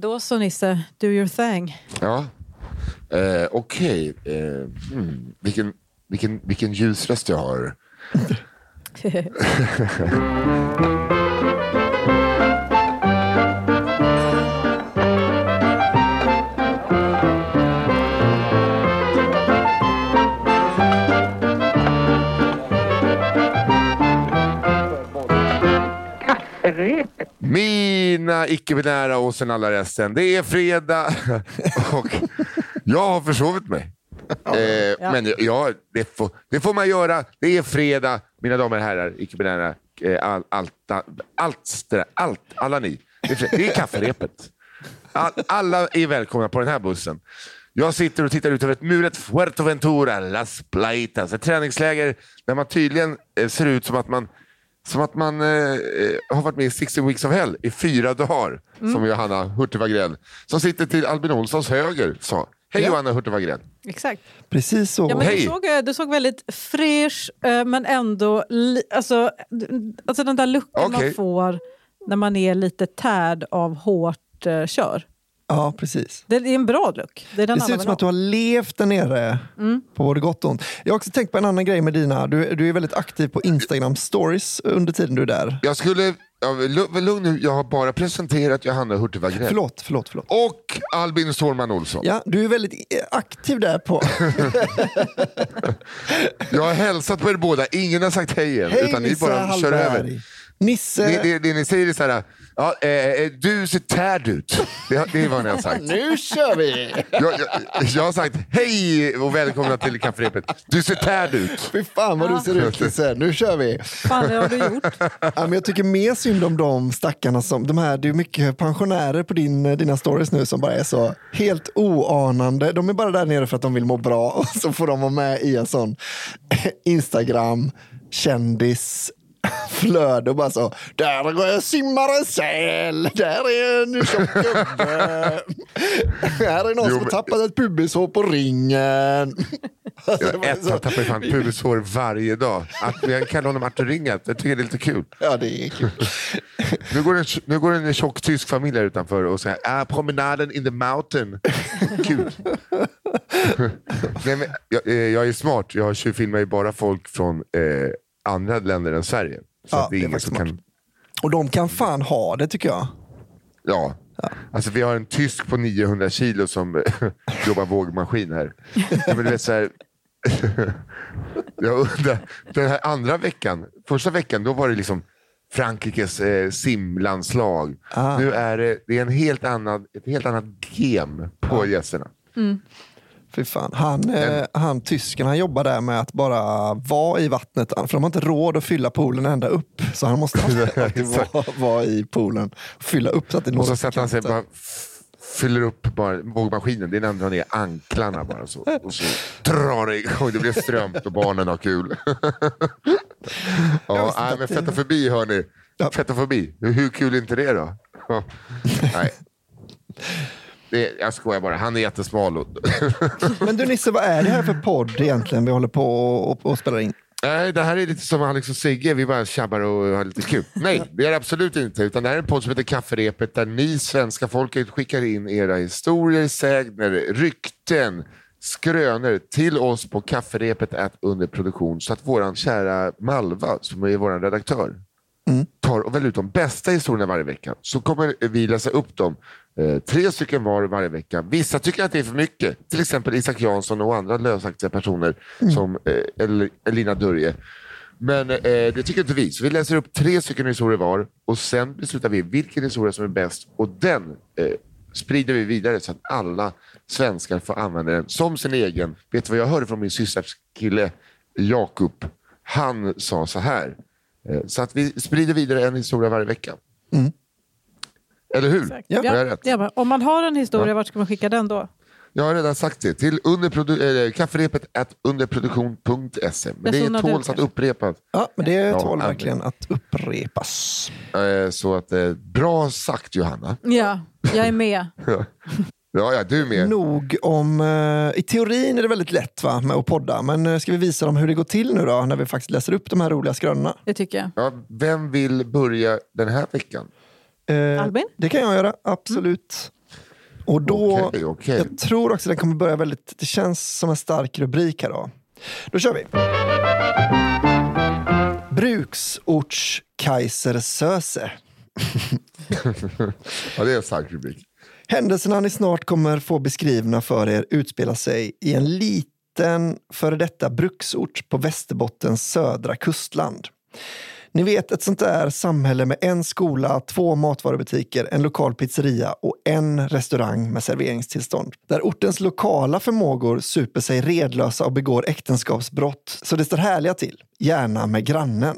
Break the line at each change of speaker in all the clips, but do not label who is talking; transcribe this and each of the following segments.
Då så Nisse, do your thing.
Ja. Eh, Okej. Eh, hmm. vilken, vilken, vilken ljusröst jag har. Mina icke-binära och sen alla resten. Det är fredag och jag har försovit mig. Eh, Men ja, det, får, det får man göra. Det är fredag, mina damer och herrar, icke-binära. Eh, all, allt, allt, allt, alla ni. Det är, det är kafferepet. All, alla är välkomna på den här bussen. Jag sitter och tittar ut över ett mulet Fuerteventura, Las Plaitas. Ett träningsläger där man tydligen eh, ser ut som att man som att man eh, eh, har varit med i 16 Weeks of Hell i fyra dagar. Som Johanna Hurtig Wagrell, som sitter till Albin Olssons höger, sa. Hej Johanna Hurtig Wagrell.
Exakt.
Precis så.
Ja, men du,
Hej.
såg, eh, du såg väldigt fräsch eh, men ändå... Alltså, alltså den där looken
Okej.
man får när man är lite tärd av hårt eh, kör.
Ja, precis.
Det är en bra look. Det, är den
Det ser ut som att du
ha.
har levt där nere på både gott och ont. Jag har också tänkt på en annan grej med dina. Du, du är väldigt aktiv på Instagram stories under tiden du är där.
Jag skulle... Ja, lu- men lugn nu, jag har bara presenterat Johanna Hurtig Wagrell.
Förlåt, förlåt, förlåt.
Och Albin Stålman Olsson.
Ja, du är väldigt eh, aktiv där på...
Jag har hälsat på er båda, ingen har sagt hej än. utan ni bara kör
Hallberg.
över.
Nisse...
Det, det, det ni säger är så här, ja, eh, eh, du ser tärd ut. Det, det är vad ni har sagt.
Nu kör vi!
Jag, jag, jag har sagt hej och välkomna till kafferepet. Du ser tärd ut.
Fy fan vad du ser ut Nisse. Nu kör vi!
Fan, det har du gjort.
Ja, men jag tycker mer synd om de stackarna som, de här, det är mycket pensionärer på din, dina stories nu som bara är så helt oanande. De är bara där nere för att de vill må bra och så får de vara med i en sån Instagram kändis flöde och bara så, där simmar en säl, där är en tjock gubbe, här är någon
Jo,
som
men-
tappat ett pubishår på ringen. Alltså,
Ett,
så-
han tappar fan pubishår varje dag. Att jag kallar honom Artur Ringat, jag tycker det är lite kul.
Ja, det är kul.
Nu går, en, nu går en tjock tysk familj här utanför och säger ah, promenaden in the mountain. Kul. Nej, men, jag, eh, jag är smart, jag tjuvfilmar ju bara folk från eh, andra länder än Sverige. Så
Ja,
att det är
det är
ingen som kan...
Och de kan fan ha det tycker jag.
Ja. Alltså vi har en tysk på 900 kilo som jobbar vågmaskin här. Ja, men du vet, så här jag undrar, den här andra veckan, första veckan, då var det liksom Frankrikes eh, simlandslag.
Ah.
Nu är det, det är en helt annan, ett helt annat game på gästerna.
Fy fan. Han, eh, han tysken han jobbar där med att bara vara i vattnet. För de har inte råd att fylla poolen ända upp. Så han måste alltid vara, vara i poolen. Fylla upp så att det når
Och så sätter han sig bara, fyller upp bara vågmaskinen. Det är när han drar ner anklarna bara så. Och så drar det igång. Det blir strömt och barnen har kul. ja, nej, men fetta förbi hörni.
Ja.
Fetta förbi. Hur kul är inte det då? Nej. Det, jag skojar bara, han är jättesmal.
Men du Nisse, vad är det här för podd egentligen vi håller på och, och spelar in?
nej, det här är lite som Alex och Sigge, vi bara tjabbar och har lite kul. Nej, det är det absolut inte. Utan det här är en podd som heter Kafferepet där ni svenska folket skickar in era historier, sägner, rykten, skrönor till oss på kafferepet under produktion så att våran kära Malva, som är vår redaktör, tar och väljer ut de bästa historierna varje vecka. Så kommer vi läsa upp dem. Eh, tre stycken var varje vecka. Vissa tycker att det är för mycket. Till exempel Isak Jansson och andra lösaktiga personer som eh, El- Elina Durje. Men eh, det tycker inte vi. Så vi läser upp tre stycken historier var och sen beslutar vi vilken historia som är bäst och den eh, sprider vi vidare så att alla svenskar får använda den som sin egen. Vet du vad jag hörde från min systers kille Jakob? Han sa så här. Eh, Så att vi sprider vidare en historia varje vecka. Eller hur?
Exakt.
Ja.
Har jag rätt?
Ja, men om man har en historia, vart ska man skicka den då?
Jag har redan sagt det. Till underprodu- äh, kafferepet at underproduktion.se. Men
Det du
tåls att upprepas.
Ja, men det
Ja,
tål
ja.
verkligen att upprepas.
Eh, Så att, eh, bra sagt Johanna.
Ja, jag är med.
Ja, ja, du med.
Nog om... I teorin är det väldigt lätt va, med att podda, men ska vi visa dem hur det går till nu då, när vi faktiskt läser upp de här roliga skrönorna?
Det tycker jag.
Ja, vem vill börja den här veckan?
Eh,
Albin?
Det kan jag göra, absolut. Och då,
Okej, okej.
jag tror också den kommer börja väldigt, det känns som en stark rubrik här då. Då kör vi. Bruksorts Kaisersöse.
Ja, det är en stark rubrik.
Händelserna ni snart kommer få beskrivna för er utspelar sig i en liten före detta bruksort på Västerbottens södra kustland. Ni vet ett sånt där samhälle med en skola, två matvarubutiker, en lokal pizzeria och en restaurang med serveringstillstånd. Där ortens lokala förmågor super sig redlösa och begår äktenskapsbrott så det står härliga till, gärna med grannen.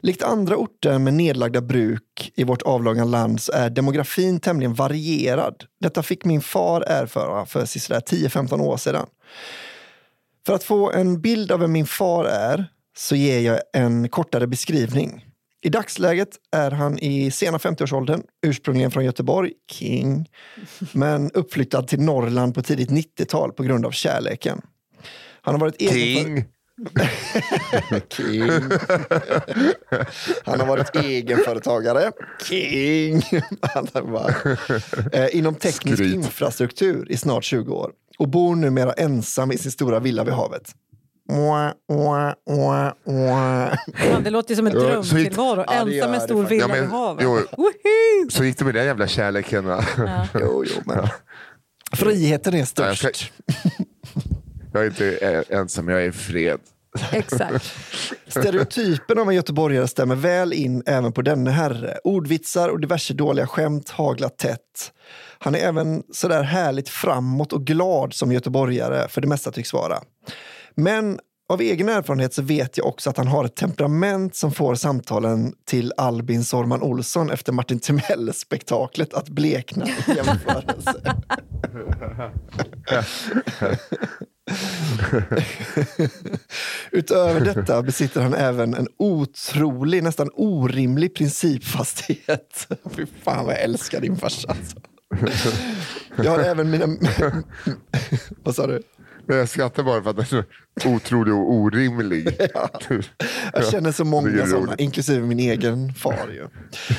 Likt andra orter med nedlagda bruk i vårt avlånga land så är demografin tämligen varierad. Detta fick min far erfara för sisådär 10-15 år sedan. För att få en bild av vem min far är så ger jag en kortare beskrivning. I dagsläget är han i sena 50-årsåldern, ursprungligen från Göteborg, King, men uppflyttad till Norrland på tidigt 90-tal på grund av kärleken. Han har varit
King.
King. Han har varit egenföretagare. King. Han har varit, eh, inom teknisk
Skryt.
infrastruktur i snart 20 år och bor numera ensam i sin stora villa vid havet.
Fan, det låter som en
Ja,
drömtillvaro.
Ja,
Ensam med stor villa
Ja, men-
vid havet.
Så gick det med den jävla kärleken. Va?
Jo, jo, men. Friheten är
jag
störst.
ska- Jag är inte eh, ensam, jag är i fred.
Exakt.
Stereotypen av en göteborgare stämmer väl in även på denne herre. Ordvitsar och diverse dåliga skämt haglar tätt. Han är även sådär härligt framåt och glad som göteborgare för det mesta tycks vara. Men av egen erfarenhet så vet jag också att han har ett temperament som får samtalen till Albin Sorman Olsson efter Martin Timell-spektaklet att blekna i jämförelse. Utöver detta besitter han även en otrolig, nästan orimlig principfasthet. Fy fan vad jag älskar din farsa. Alltså. Jag har även mina... vad sa du?
Men jag skrattar bara för att den är så otrolig och orimlig.
Jag känner så många sådana, inklusive min egen far. Ju.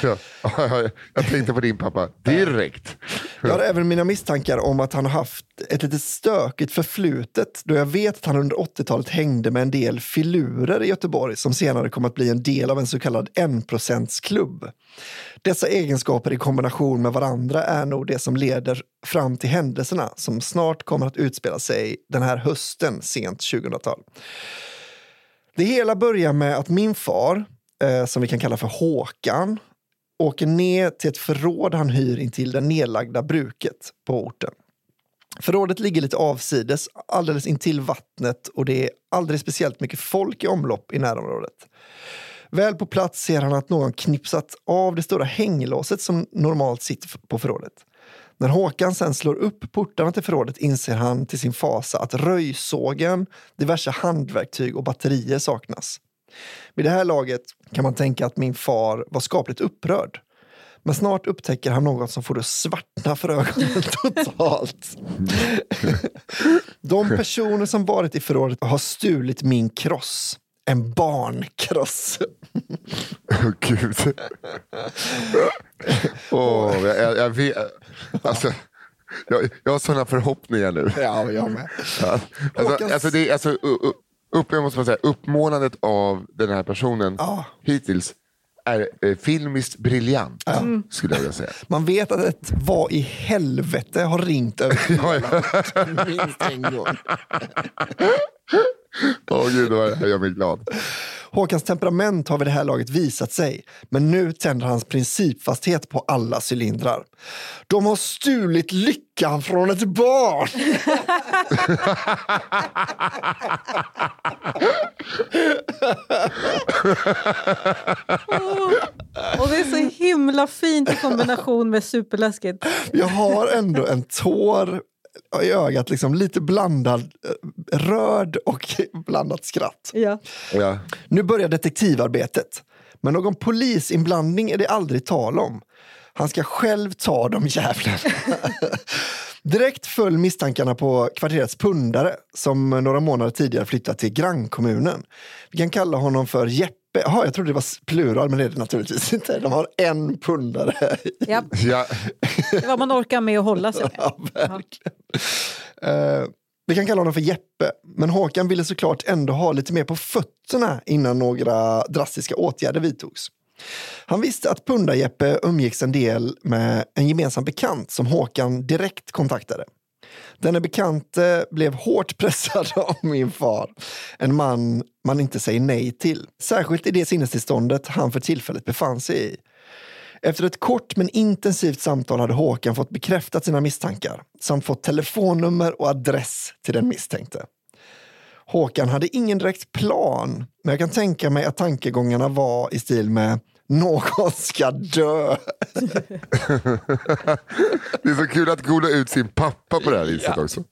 Ja, ja, jag tänkte på din pappa direkt.
Jag har även mina misstankar om att han har haft ett lite stökigt förflutet då jag vet att han under 80-talet hängde med en del filurer i Göteborg som senare kom att bli en del av en så kallad enprocentsklubb. Dessa egenskaper i kombination med varandra är nog det som leder fram till händelserna som snart kommer att utspela sig den här hösten, sent 2000-tal. Det hela börjar med att min far, eh, som vi kan kalla för Håkan, åker ner till ett förråd han hyr intill det nedlagda bruket på orten. Förrådet ligger lite avsides, alldeles intill vattnet och det är aldrig speciellt mycket folk i omlopp i närområdet. Väl på plats ser han att någon knipsat av det stora hänglåset som normalt sitter på förrådet. När Håkan sen slår upp portarna till förrådet inser han till sin fasa att röjsågen, diverse handverktyg och batterier saknas. Vid det här laget kan man tänka att min far var skapligt upprörd. Men snart upptäcker han något som får det att svartna för ögonen totalt. De personer som varit i förrådet har stulit min kross. En barnkross.
Oh, gud. Åh, jag, jag, jag vet. Alltså, jag, jag har sådana förhoppningar nu.
Ja, jag med.
Ja. Alltså, alltså, det, är- alltså, upp, jag måste säga, uppmålandet av den här personen
Ja.
hittills är eh, filmiskt briljant, skulle jag vilja säga.
Man vet att ett vad i helvete har ringt över orten minst en gång.
Åh gud, vad det här gör mig glad.
Håkans temperament har vid det här laget visat sig, men nu tänder hans principfasthet på alla cylindrar. De har stulit lyckan från ett barn!
Och det är så himla fint i kombination med superläskigt.
Jag har ändå en tår i ögat, liksom lite blandad eh, rörd och blandat skratt.
Ja.
Ja.
Nu börjar detektivarbetet. Men någon polisinblandning är det aldrig tal om. Han ska själv ta de jävlarna. Direkt föll misstankarna på kvarterets pundare som några månader tidigare flyttat till grannkommunen. Vi kan kalla honom för Jeppe Jaha jag trodde det var plural men det är det naturligtvis inte. De har en pundare.
Ja,
Ja,
det är vad man orkar med att hålla sig med.
Ja. Eh, vi kan kalla honom för Jeppe, men Håkan ville såklart ändå ha lite mer på fötterna innan några drastiska åtgärder vidtogs. Han visste att Punda-Jeppe umgicks en del med en gemensam bekant som Håkan direkt kontaktade. Denne bekante blev hårt pressad av min far. En man man inte säger nej till. Särskilt i det sinnestillståndet han för tillfället befann sig i. Efter ett kort men intensivt samtal hade Håkan fått bekräftat sina misstankar samt fått telefonnummer och adress till den misstänkte. Håkan hade ingen direkt plan, men jag kan tänka mig att tankegångarna var i stil med någon ska dö.
det är så kul att gola ut sin pappa på det här viset också.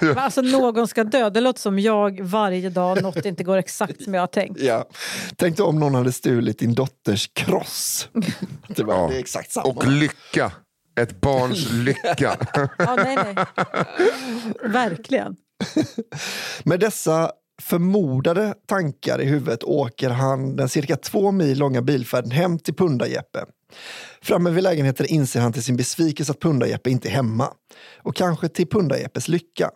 Men Alltså någon ska dö, det låter som jag varje dag något inte går exakt som jag har tänkt.
Ja. Tänk dig om någon hade stulit din dotters kross. Det, var,
Ja.
det är exakt samma.
Och lycka. Ett barns lycka.
Ja, nej, nej. Verkligen.
Med dessa förmodade tankar i huvudet åker han den cirka två mil långa bilfärden hem till Punda-Jeppe. Framme vid lägenheten inser han till sin besvikelse att Punda-Jeppe inte är hemma. Och kanske till Punda-Jeppes lycka.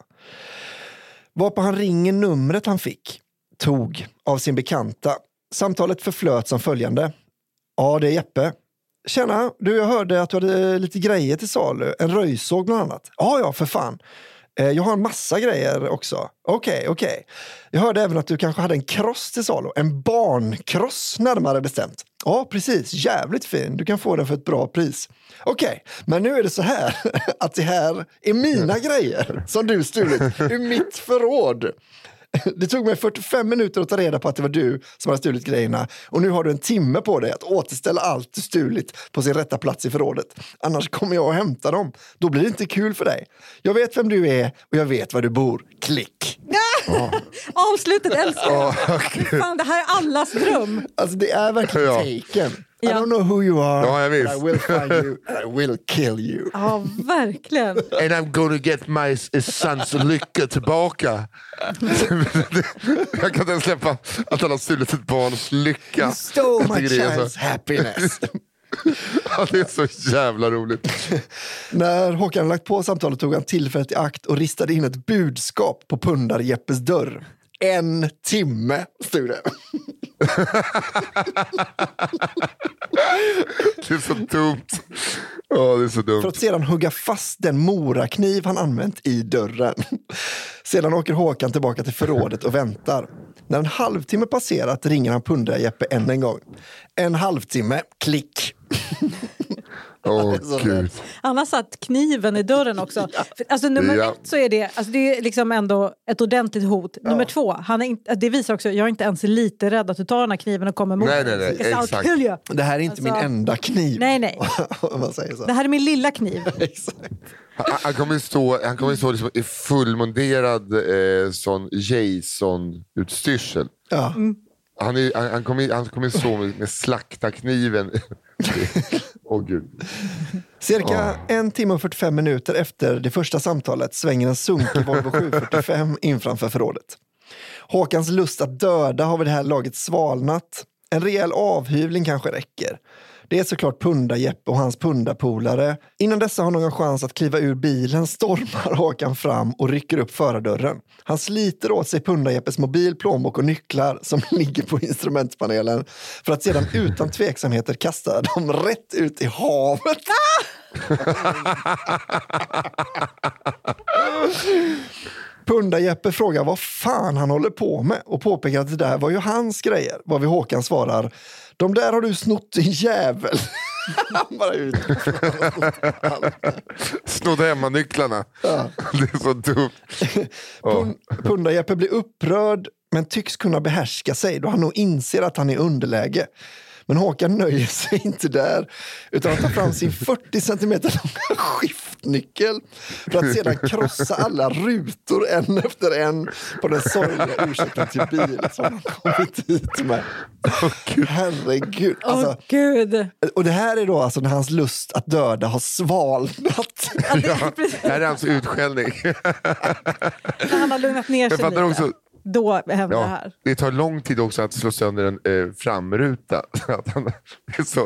Varpå han ringer numret han fick, tog, av sin bekanta. Samtalet förflöt som följande. Ja, det är Jeppe. Tjena, du, jag hörde att du hade lite grejer till salu. En röjsåg bland annat. Ja, ja, för fan. Eh, Jag har en massa grejer också. Okej, okej. Jag hörde även att du kanske hade en kross till salu. En barnkross närmare bestämt. Ja, precis. Jävligt fin. Du kan få den för ett bra pris. Okej, men nu är det så här att det här är mina grejer som du stulit ur mitt förråd. Det tog mig 45 minuter att ta reda på att det var du som hade stulit grejerna och nu har du en timme på dig att återställa allt du stulit på sin rätta plats i förrådet. Annars kommer jag och hämtar dem. Då blir det inte kul för dig. Jag vet vem du är och jag vet var du bor. Klick!
Avslutet älskar jag.
Ja,
Fan, det här är allas dröm.
Alltså det är verkligen
Ja.
taken. I
Ja.
don't know who you are,
Ja, jag
but
visst.
I will find you I will kill you.
Ja, verkligen.
And I'm gonna get my son's lycka tillbaka. Jag kan inte ens släppa att han har stulit ett barns lycka.
You stole my child's happiness.
Ja, det är så jävla roligt.
När Håkan lagt på samtalet tog han tillfället i akt och ristade in ett budskap på pundar-Jeppes dörr. En timme, stod det.
Det är så dumt. Ja, det är så
För
dumt.
att sedan hugga fast den morakniv han använt i dörren. Sedan åker Håkan tillbaka till förrådet och väntar. När en halvtimme passerat ringer han pundar-Jeppe än en gång. En halvtimme, klick.
Gud.
Han har satt kniven i dörren också. Alltså, nummer
Ja.
ett så är det, alltså, det är liksom ändå ett ordentligt hot. Nummer två, han är inte, det visar också jag är inte ens lite rädd att du tar den här kniven och kommer mot
Nej,
mig.
nej, nej, exakt.
Det här är inte
Alltså-
min enda kniv.
Nej, nej.
Om man säger så.
Det här är min lilla kniv.
Exakt.
Han, han kommer stå, han kommer stå liksom i fullmonterad eh, sån Jason-utstyrsel.
Ja.
Han, är, han, han kommer han ju stå med, med slaktarkniven. Åh gud.
Cirka en timme och 45 minuter efter det första samtalet svänger en sunkig Volvo 745 in framför förrådet. Håkans lust att döda har vid det här laget svalnat. En rejäl avhyvling kanske räcker. Det är såklart Punda-Jeppe och hans Punda-polare. Innan dessa har någon chans att kliva ur bilen stormar Håkan fram och rycker upp förardörren. Han sliter åt sig Punda-Jeppes mobil, plånbok och nycklar som ligger på instrumentpanelen för att sedan utan tveksamheter kasta dem rätt ut i havet. Punda-Jeppe frågar vad fan han håller på med och påpekar att det där var ju hans grejer. Varvid Håkan svarar de där har du snott din jävel. Han bara ut.
Snodde hemma nycklarna. Det är så dumt.
Pun- Punda-Jeppe blir upprörd men tycks kunna behärska sig då han nog inser att han är underläge. Men Håkan nöjer sig inte där utan han tar fram sin 40 centimeter långa skiftnyckel för att sedan krossa alla rutor en efter en på den sorgliga ursäkten till bil som han kommit hit med. Herregud.
Åh
Alltså,
gud.
och det här är då alltså när hans lust att döda har svalnat.
Ja, det
här är alltså utskällning.
När han har lugnat ner sig lite.
också,
då händer det
Ja,
här.
det tar lång tid också att slå sönder en eh, framruta. Att han- det är så,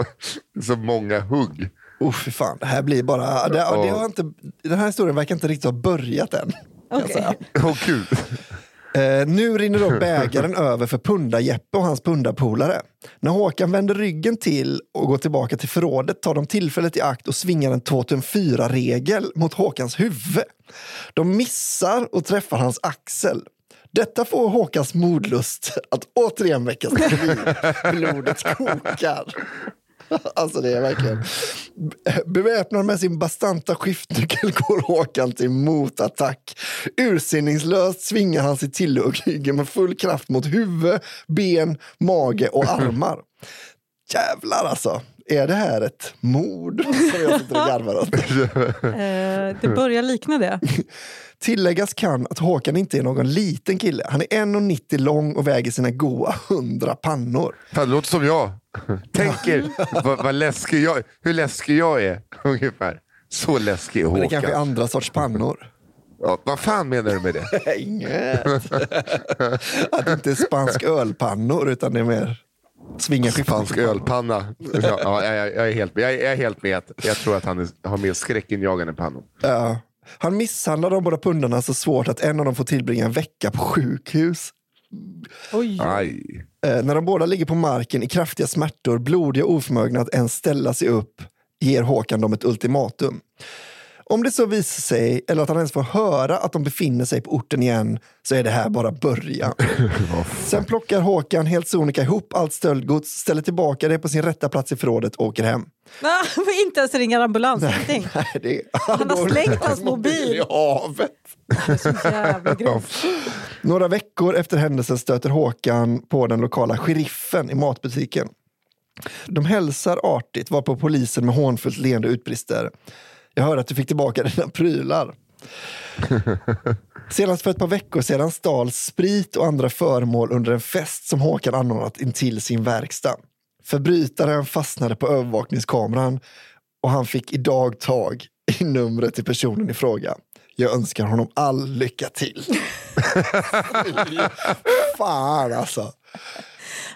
det är så många hugg.
Oh, fy fan, det här blir bara... Det, det har inte, den här historien verkar inte riktigt ha börjat än.
Okej.
Åh gud.
Eh, nu rinner då bägaren över för Punda-Jeppe och hans pundarpolare. När Håkan vänder ryggen till och går tillbaka till förrådet tar de tillfället i akt och svingar en 2004-regel mot Håkans huvud. De missar och träffar hans axel. Detta får Håkans modlust att återigen väckas till liv. Blodet kokar. Alltså det är verkligen... Beväpnad med sin bastanta skiftnyckel går Håkan till motattack. Ursinningslöst svingar han sig tillhuggen med full kraft mot huvud, ben, mage och armar. Jävlar alltså. Är det här ett mord? Som jag sitter och garvar åt.
Eh, det börjar likna det.
Tilläggas kan att Håkan inte är någon liten kille. Han är 1,90 lång och väger sina goa 100 pannor.
Fan, det låter som jag. Tänk er vad, vad läskig jag, hur läskig jag är. Ungefär. Så läskig är
Men det
Håkan.
kanske är andra sorts pannor.
Ja, vad fan menar du med det?
Inget. Att det inte är spansk ölpannor utan det är mer svinga
Spansk ölpanna. Ja, ja, jag, jag, är helt, jag, jag är helt med. Jag tror att han är, har mer skräckinjagande pannor.
Ja. Han misshandlar de båda pundarna så svårt att en av dem får tillbringa en vecka på sjukhus.
Oj.
Aj.
Eh, när de båda ligger på marken i kraftiga smärtor, blodiga och oförmögna att ens ställa sig upp, ger Håkan dem ett ultimatum. Om det så visar sig, eller att han ens får höra att de befinner sig på orten igen, så är det här bara början. Sen plockar Håkan helt sonika ihop allt stöldgods, ställer tillbaka det på sin rätta plats i förrådet och åker hem.
Ah, inte ens ringa ambulans. ingenting.
Nej, det,
Han har slängt hans mobil.
i havet.
Det är så jävla grovt.
Några veckor efter händelsen stöter Håkan på den lokala sheriffen i matbutiken. De hälsar artigt varpå polisen med hånfullt leende utbrister. Jag hör att du fick tillbaka dina prylar. Senast för ett par veckor sedan stals sprit och andra föremål under en fest som Håkan anordnat intill sin verkstad. Förbrytaren fastnade på övervakningskameran och han fick idag tag i numret till personen i fråga. Jag önskar honom all lycka till. Fan alltså.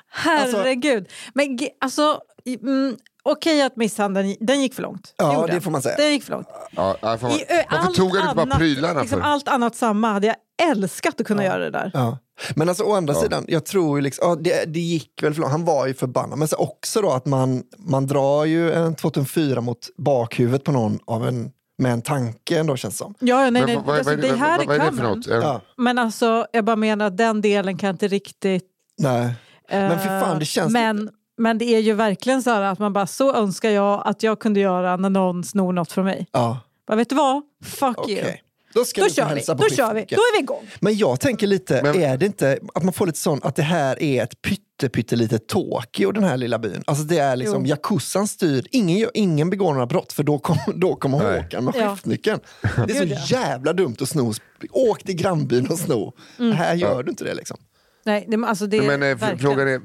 Herregud. Men alltså, mm, okej att misshandeln den gick för långt.
Ja,
gjorde
det får man säga.
Den gick för långt.
Ja, ja, fan,
I,
varför
allt
tog han inte bara
annat-
prylarna
liksom,
för?
Allt annat samma hade jag älskat att kunna göra det där.
Ja. Men alltså å andra sidan, jag tror ju liksom, ja, det, det gick väl för långt. Han var ju förbannad. Men så också då att man, man drar ju en 2004 mot bakhuvudet på någon av en, med en tanke ändå känns som.
Ja, ja, nej,
Men
nej.
vad- vad-
alltså,
vad
det
det-
här
vad- vad är för? En-
Ja.
Men alltså, jag bara menar att den delen kan inte riktigt...
Nej. Men
eh,
fan, det känns...
men, men det är ju verkligen så här att man bara, så önskar jag att jag kunde göra när någon snor något från mig.
Ja,
Bara, vet du vad? Fuck
okej.
you.
Då ska
Då
få
kör vi. Då kör vi. Då är vi igång.
Men jag tänker lite,
Men-
är det inte att man får lite sån att det här är ett pytte, pyttelitet Tokyo, den här lilla byn? Alltså det är liksom,
Jo.
Yakuzan styr, ingen, gör- ingen begår några brott för då, kom, då kommer
Nej.
Håkan med
Ja.
skiftnyckeln. Det är
ja.
så jävla dumt att sno. Åk till grannbyn och sno.
Mm.
Här gör du inte det liksom.
Nej, det, alltså det är
Men eh,
verkligen-
frågan är,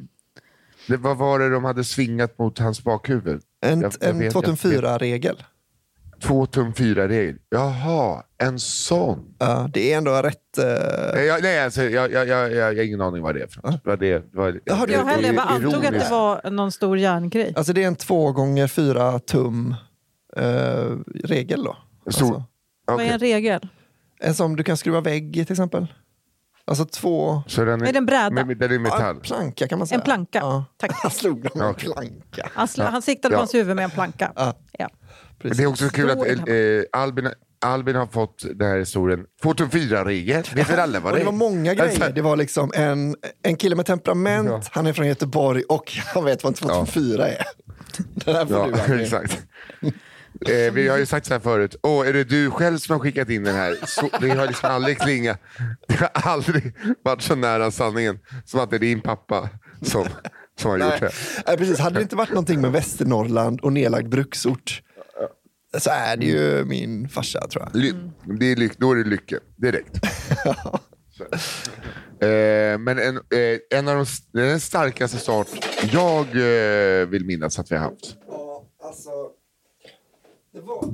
det, vad var det de hade svingat mot hans bakhuvud?
En,
Jag- jag
en
vet- jag vet.
2004-regel.
Två tum fyra regel. Jaha, en sån.
Ja, det är ändå rätt...
Nej, jag, nej alltså, jag, jag, jag, jag, jag har ingen aning vad det är för något. Vad det, vad,
Jaha, det-
Jag heller jag bara antog att det var någon stor järngrej.
Alltså det är en två gånger fyra tum eh, regel då.
Stor-
Alltså,
Vad är en regel?
en som du kan skruva vägg i till exempel. Alltså två...
Så den
Är det en bräda?
med- Den är
Ja,
metall.
en planka kan man säga.
En planka.
Ja.
Tack.
Han slog dem med en planka.
Han, sl- han siktade
Ja.
på hans huvud med en planka.
Ja.
Ja.
Men det är också kul att eh, Albin, Albin har fått den här historien. 2 tum fyra regel. Vet väl alla vad det
det
är?
var många
Alltså,
grejer. Det var liksom en, en kille med temperament,
Ja.
han är från Göteborg och han vet vad en 2004 är. Den här får
Ja,
du Albin.
exakt. Eh, vi har ju sagt så här förut, Åh, är det du själv som har skickat in den här? Så, det har liksom aldrig klingat, det har aldrig varit så nära sanningen som att det är din pappa som, som har gjort
Nej,
det.
nej, precis. Hade det inte varit någonting med Västernorrland och nedlagd bruksort så är det ju min farsa tror jag.
Ly, det är lyck, då är det lycke, direkt. Eh, men en, eh, en av de, den starkaste start jag eh, vill minnas att vi har haft.
Ja, alltså, det var...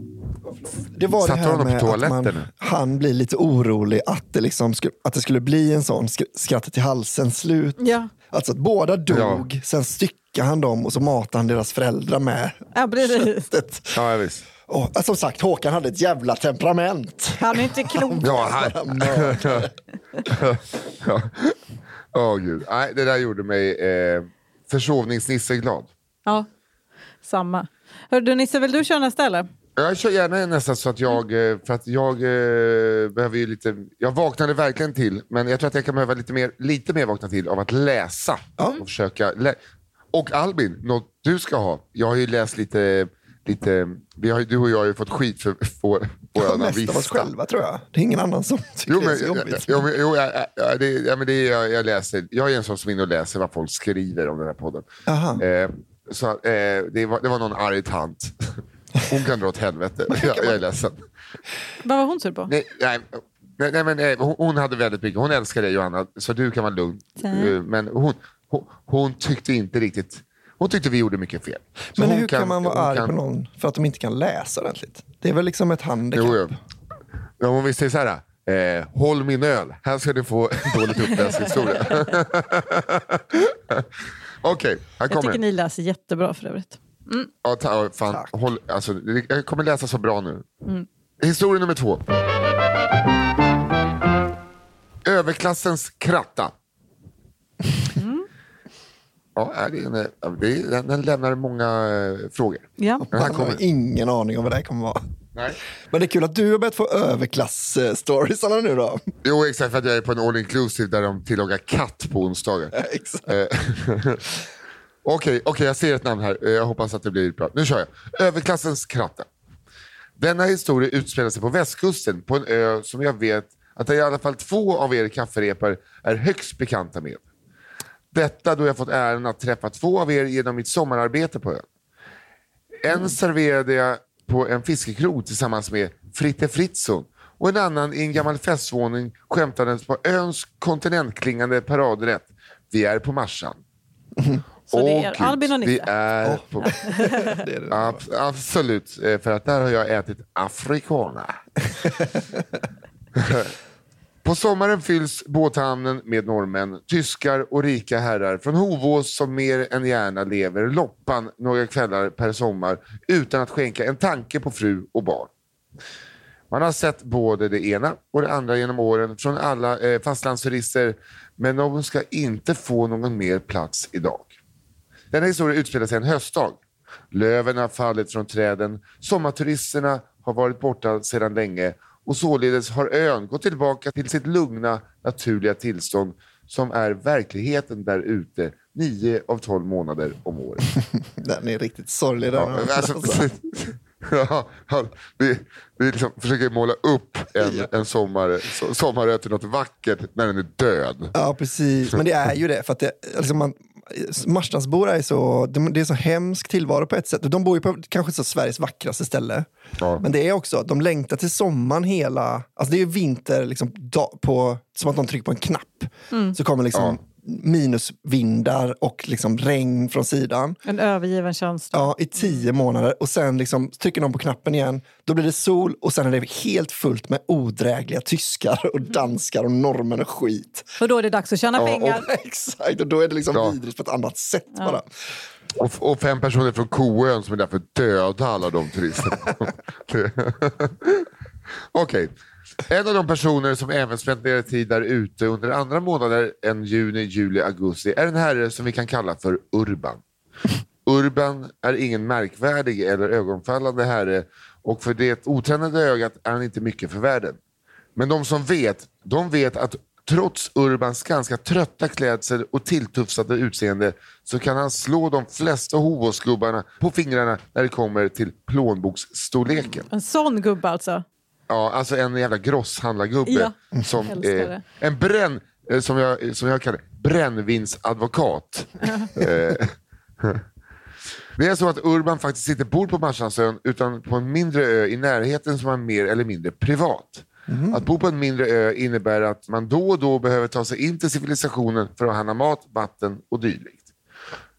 Det var det här med att man han blir lite orolig att det, liksom sku, att det skulle bli en sån sk skratt till halsen-slut.
Ja.
Alltså att båda dog, sen styckade han dem och så matade han deras föräldrar med
Ja, precis.
köttet.
Ja, visst.
Och, alltså, som sagt, Håkan hade ett jävla temperament.
Han är inte klok.
Ja, här. ja. Åh, gud. Nej, det där gjorde mig eh, försovningsnisse glad.
Ja, samma. Hör du Nisse, vill du köra nästa eller?
Jag kör gärna nästan så att jag, eh, för att jag eh, behöver ju lite, jag vaknade verkligen till, men jag tror att jag kan behöva lite mer, lite mer vakna till av att läsa. Och, försöka lä och Albin, något du ska ha, jag har ju läst lite, lite vi har, du och jag har ju fått skit för vår, vår
Mest av oss själva tror jag. Det är ingen annan som tycker
Jo,
det är
men,
så jobbigt.
jo, men, jo, ja, ja, det, ja, men det är, jag, jag läser. Jag är en sån som är inne och läser vad folk skriver om den här podden.
Aha.
Eh, så, eh, det, var, det var någon arg tant. Hon kan dra åt helvete. Jag, jag är ledsen.
Vad var hon sur på?
Nej, nej, nej, nej, men, eh, hon, hon hade väldigt mycket. Hon älskar dig Johanna, så du kan vara lugn. Eh, Men hon, hon, hon tyckte inte riktigt... Hon tyckte vi gjorde mycket fel. Så
Men
hon
hur kan, man vara
hon
arg
kan-
på någon för att de inte kan läsa ordentligt? Det är väl liksom ett handikapp?
Jo, jo. Ja, om vi säger så här. Eh, håll min öl. Här ska du få en dåligt uppläst historia. Okej, här
Jag
kommer
tycker
den.
ni läser jättebra för övrigt.
Ja, ta, ja, fan,
Tack.
håll, alltså, det- jag kommer läsa så bra nu.
Mm.
Historia nummer två. Överklassens kratta.
Mm.
Ja, det är en, det är, den, den lämnar många eh, frågor.
Ja.
Här
Man har ingen aning om vad det här kommer vara.
Nej.
Men det är kul att du har börjat få överklass-storiesarna nu då.
Jo, exakt för att jag är på en all inclusive där de tillagar katt på onsdagar.
Exakt.
Eh, Okej, okej, jag ser ett namn här. Eh, Jag hoppas att det blir bra. Nu kör jag. Överklassens kratta. Denna historia utspelar sig på västkusten på en ö som jag vet att i alla fall två av er kafferepar är högst bekanta med. Detta då jag fått äran att träffa två av er genom mitt sommararbete på ön. En serverade jag på en fiskekrog tillsammans med Fritte Fritzson och en annan i en gammal festvåning skämtades på öns kontinentklingande paradrätt. Vi är på Marsan.
Så det
Åh,
är
Gud,
Albin och
Vi
Nisse.
är på...
Det är det.
Ab- absolut, eh, för att där har jag ätit afrikana. På sommaren fylls båthamnen med norrmän, tyskar och rika herrar från Hovås som mer än gärna lever loppan några kvällar per sommar utan att skänka en tanke på fru och barn. Man har sett både det ena och det andra genom åren från alla eh, fastlandsturister men de ska inte få någon mer plats idag. Denna historia utspelar sig en höstdag. Löven har fallit från träden, sommarturisterna har varit borta sedan länge och således har ön gått tillbaka till sitt lugna, naturliga tillstånd som är verkligheten där ute nio av tolv månader om året.
Den är riktigt sorglig den.
Ja,
alltså.
alltså, ja, vi, vi liksom försöker måla upp en, en sommar, so- sommarö till något vackert när den är död.
Ja, precis. Men det är ju det. För att det, liksom man, Marstrandsbor är så, de- det är så hemsk tillvaro på ett sätt. De bor ju på kanske så Sveriges vackraste ställe.
Ja.
Men det är också, de längtar till sommaren hela... Alltså det är ju vinter liksom, da, på, som att de trycker på en knapp. Så kommer liksom minusvindar och liksom regn från sidan.
En övergiven känsla.
Ja, i tio månader och sen liksom trycker de på knappen igen. Då blir det sol och sen är det helt fullt med odrägliga tyskar och danskar och norrmän och skit.
Och då är det dags att tjäna
Ja,
pengar.
Och, exakt, och då är det liksom
Ja.
vidrigt på ett annat sätt
Ja.
bara.
Och, och fem personer från Koön som är där för att döda alla de turisterna. Okej. En av de personer som även spenderar tid där ute under andra månader än juni, juli, augusti är en herre som vi kan kalla för Urban. Urban är ingen märkvärdig eller ögonfallande herre och för det otränade ögat är han inte mycket för världen. Men de som vet, de vet att trots Urbans ganska trötta klädsel och tilltufsade utseende så kan han slå de flesta Hovåsgubbarna på fingrarna när det kommer till plånboksstorleken.
En sån gubbe alltså.
Ja, alltså en jävla grosshandlargubbe.
Ja,
som, eh, en bränn, eh, som jag, som jag kallar brännvinsadvokat. Eh, Det är så att Urban faktiskt inte bor på Marstrandsön utan på en mindre ö i närheten som är mer eller mindre privat. Att bo på en mindre ö innebär att man då och då behöver ta sig in till civilisationen för att handla mat, vatten och dylikt.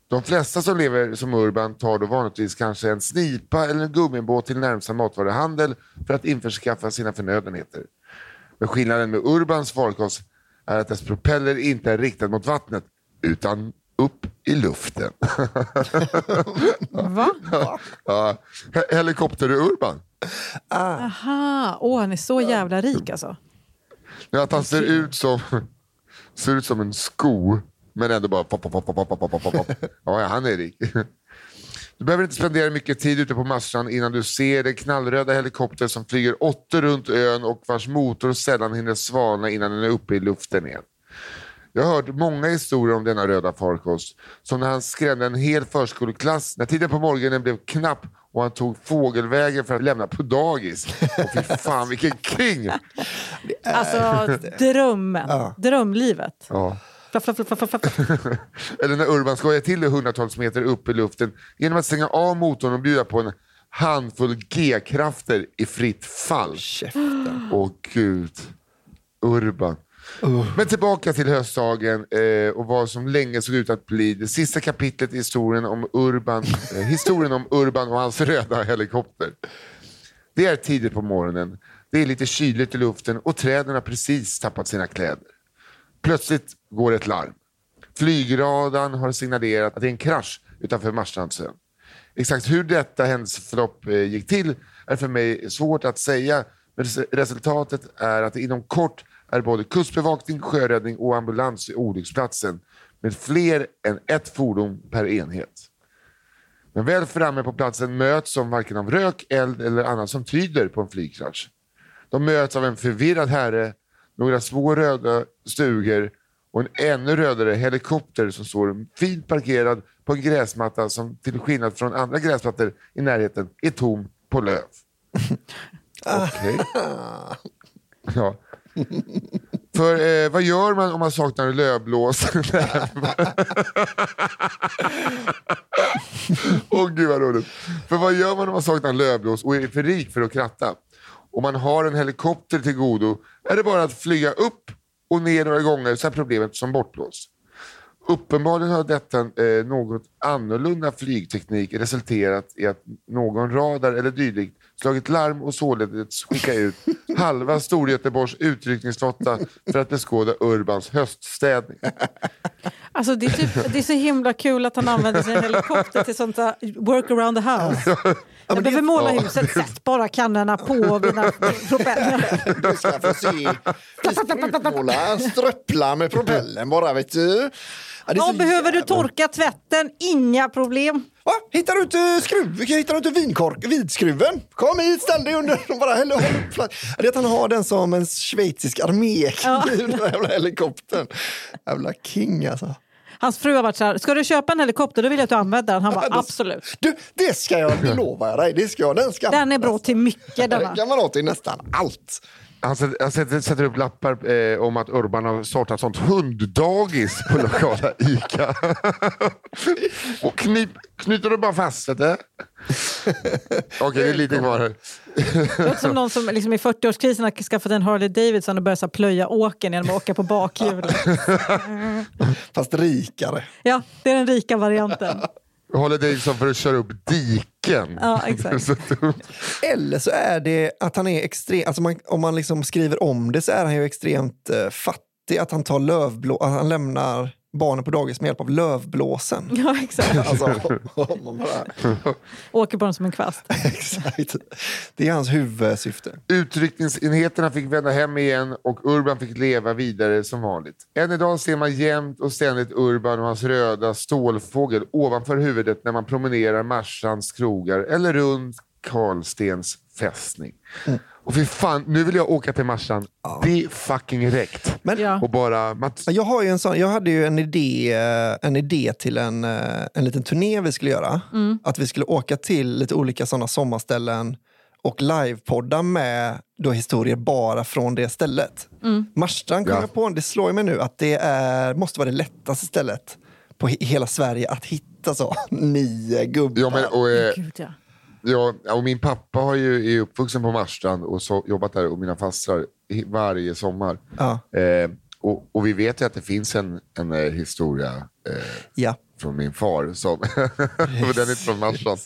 De flesta som lever som Urban tar då vanligtvis kanske en snipa eller en gummibåt till närmsta matvaruhandel för att införskaffa sina förnödenheter. Men skillnaden med Urbans farkost är att dess propeller inte är riktad mot vattnet utan upp i luften.
Va?
ja, he- helikopter-Urban.
Aha, åh han är så jävla rik alltså.
Men Att han ser ut som, ser ut som en sko, men ändå bara pop, pop, pop, pop, pop, pop, pop, pop. Ja, ja, han är rik. Du behöver inte spendera mycket tid ute på Marstrand innan du ser den knallröda helikopter som flyger åter runt ön och vars motor sällan hinner svalna innan den är uppe i luften igen. Jag har hört många historier om denna röda farkost. Som när han skrämde en hel förskoleklass när tiden på morgonen blev knapp och han tog fågelvägen för att lämna på dagis. Och fy fan vilken king!
Alltså drömmen, drömlivet.
Ja.
Flapp, flapp, flapp, flapp, flapp.
Eller när Urban skojar till det hundratals meter upp i luften genom att stänga av motorn och bjuda på en handfull G-krafter i fritt fall.
Käften.
Åh gud. Urban. Men tillbaka till höstdagen eh, och vad som länge såg ut att bli det sista kapitlet i historien om Urban, eh, historien om Urban och hans röda helikopter. Det är tidigt på morgonen, det är lite kyligt i luften och träden har precis tappat sina kläder. Plötsligt går ett larm. Flygradarn har signalerat att det är en krasch utanför Marstrandsön. Exakt hur detta händelseförlopp eh, gick till är för mig svårt att säga, men resultatet är att det inom kort är både kustbevakning, sjöräddning och ambulans vid olycksplatsen med fler än ett fordon per enhet. Men väl framme på platsen möts de varken av rök, eld eller annat som tyder på en flygkrasch. De möts av en förvirrad herre, några små röda stugor och en ännu rödare helikopter som står fint parkerad på en gräsmatta som till skillnad från andra gräsmattor i närheten är tom på löv. Okej. Ja. För eh, vad gör man om man saknar lövblås? Åh gud vad roligt. För vad gör man om man saknar lövblås och är för rik för att kratta? Och man har en helikopter till godo är det bara att flyga upp och ner några gånger så är problemet som bortblåst. Uppenbarligen har detta eh, något annorlunda flygteknik resulterat i att någon radar eller dylikt slagit larm och således skicka ut halva Storgöteborgs utryckningsflotta för att beskåda Urbans höststädning.
Alltså det, är typ, det är så himla kul att han använder sin helikopter till sånt där work around the house. Jag behöver måla huset, sätt bara kannorna på mina propeller.
Du ska få se. Vi sprutmåla ströpplar med propellen bara vet du. Ja,
Ja, behöver du
jävla-
torka tvätten? Inga problem.
Va? Hittar du inte skruv? Hittar du inte vinkork, vidskruven? Kom hit, ställ dig under och bara häll, upp. Ja, Det är att han har den som en schweizisk armékniv, den där jävla helikoptern. Jävla king alltså.
Hans fru har varit så här, ska du köpa en helikopter då vill jag att du använder den. Han bara,
Ja,
absolut.
Du, det ska jag, jag dig. Det ska jag, den ska
Den är bra till mycket
Den
denna.
kan man ha till nästan allt.
Han sätter, han sätter, sätter upp lappar eh, om att Urban har startat sånt hunddagis på lokala ICA. och knip, knyter du bara fast det? Okej, det är lite kvar här.
Det låter som någon som liksom i 40-årskrisen har skaffat en Harley Davidson och börjat så plöja åken genom att åka på bakhjulet.
Fast rikare.
Ja, det är den rika varianten.
Håller dig som för att köra upp diken.
Ja, exakt.
Eller så är det att han är extremt, alltså man, om man liksom skriver om det så är han ju extremt eh, fattig. Att han tar lövblå, att han lämnar barnen på dagis med hjälp av lövblåsen.
Ja, exakt.
Alltså, man bara,
Åker på den som en kvast.
exakt. Det är hans huvudsyfte.
Utryckningsenheterna fick vända hem igen och Urban fick leva vidare som vanligt. Än idag ser man jämt och ständigt Urban och hans röda stålfågel ovanför huvudet när man promenerar Marstrands krogar eller runt Karlstens fästning. Och fy fan, nu vill jag åka till Marstrand. Det är fucking räckt.
Men
Ja.
Och bara... Man,
jag, har ju en sån, jag hade ju en idé, eh, en idé till en, eh, en liten turné vi skulle göra. Att vi skulle åka till lite olika sådana sommarställen och livepodda med då historier bara från det stället. Marstrand kom
Ja.
jag på, det slår mig nu att det är, måste vara det lättaste stället på he- hela Sverige att hitta så nio gubbar.
ja, men, och, eh,
Gud, ja.
Ja, och min pappa har ju, är uppvuxen på Marstrand och så, jobbat där och mina fastrar varje sommar.
Ja.
Eh, och, och vi vet ju att det finns en, en eh, historia. Eh,
Ja.
från min far. Som, och den är inte från Marsan.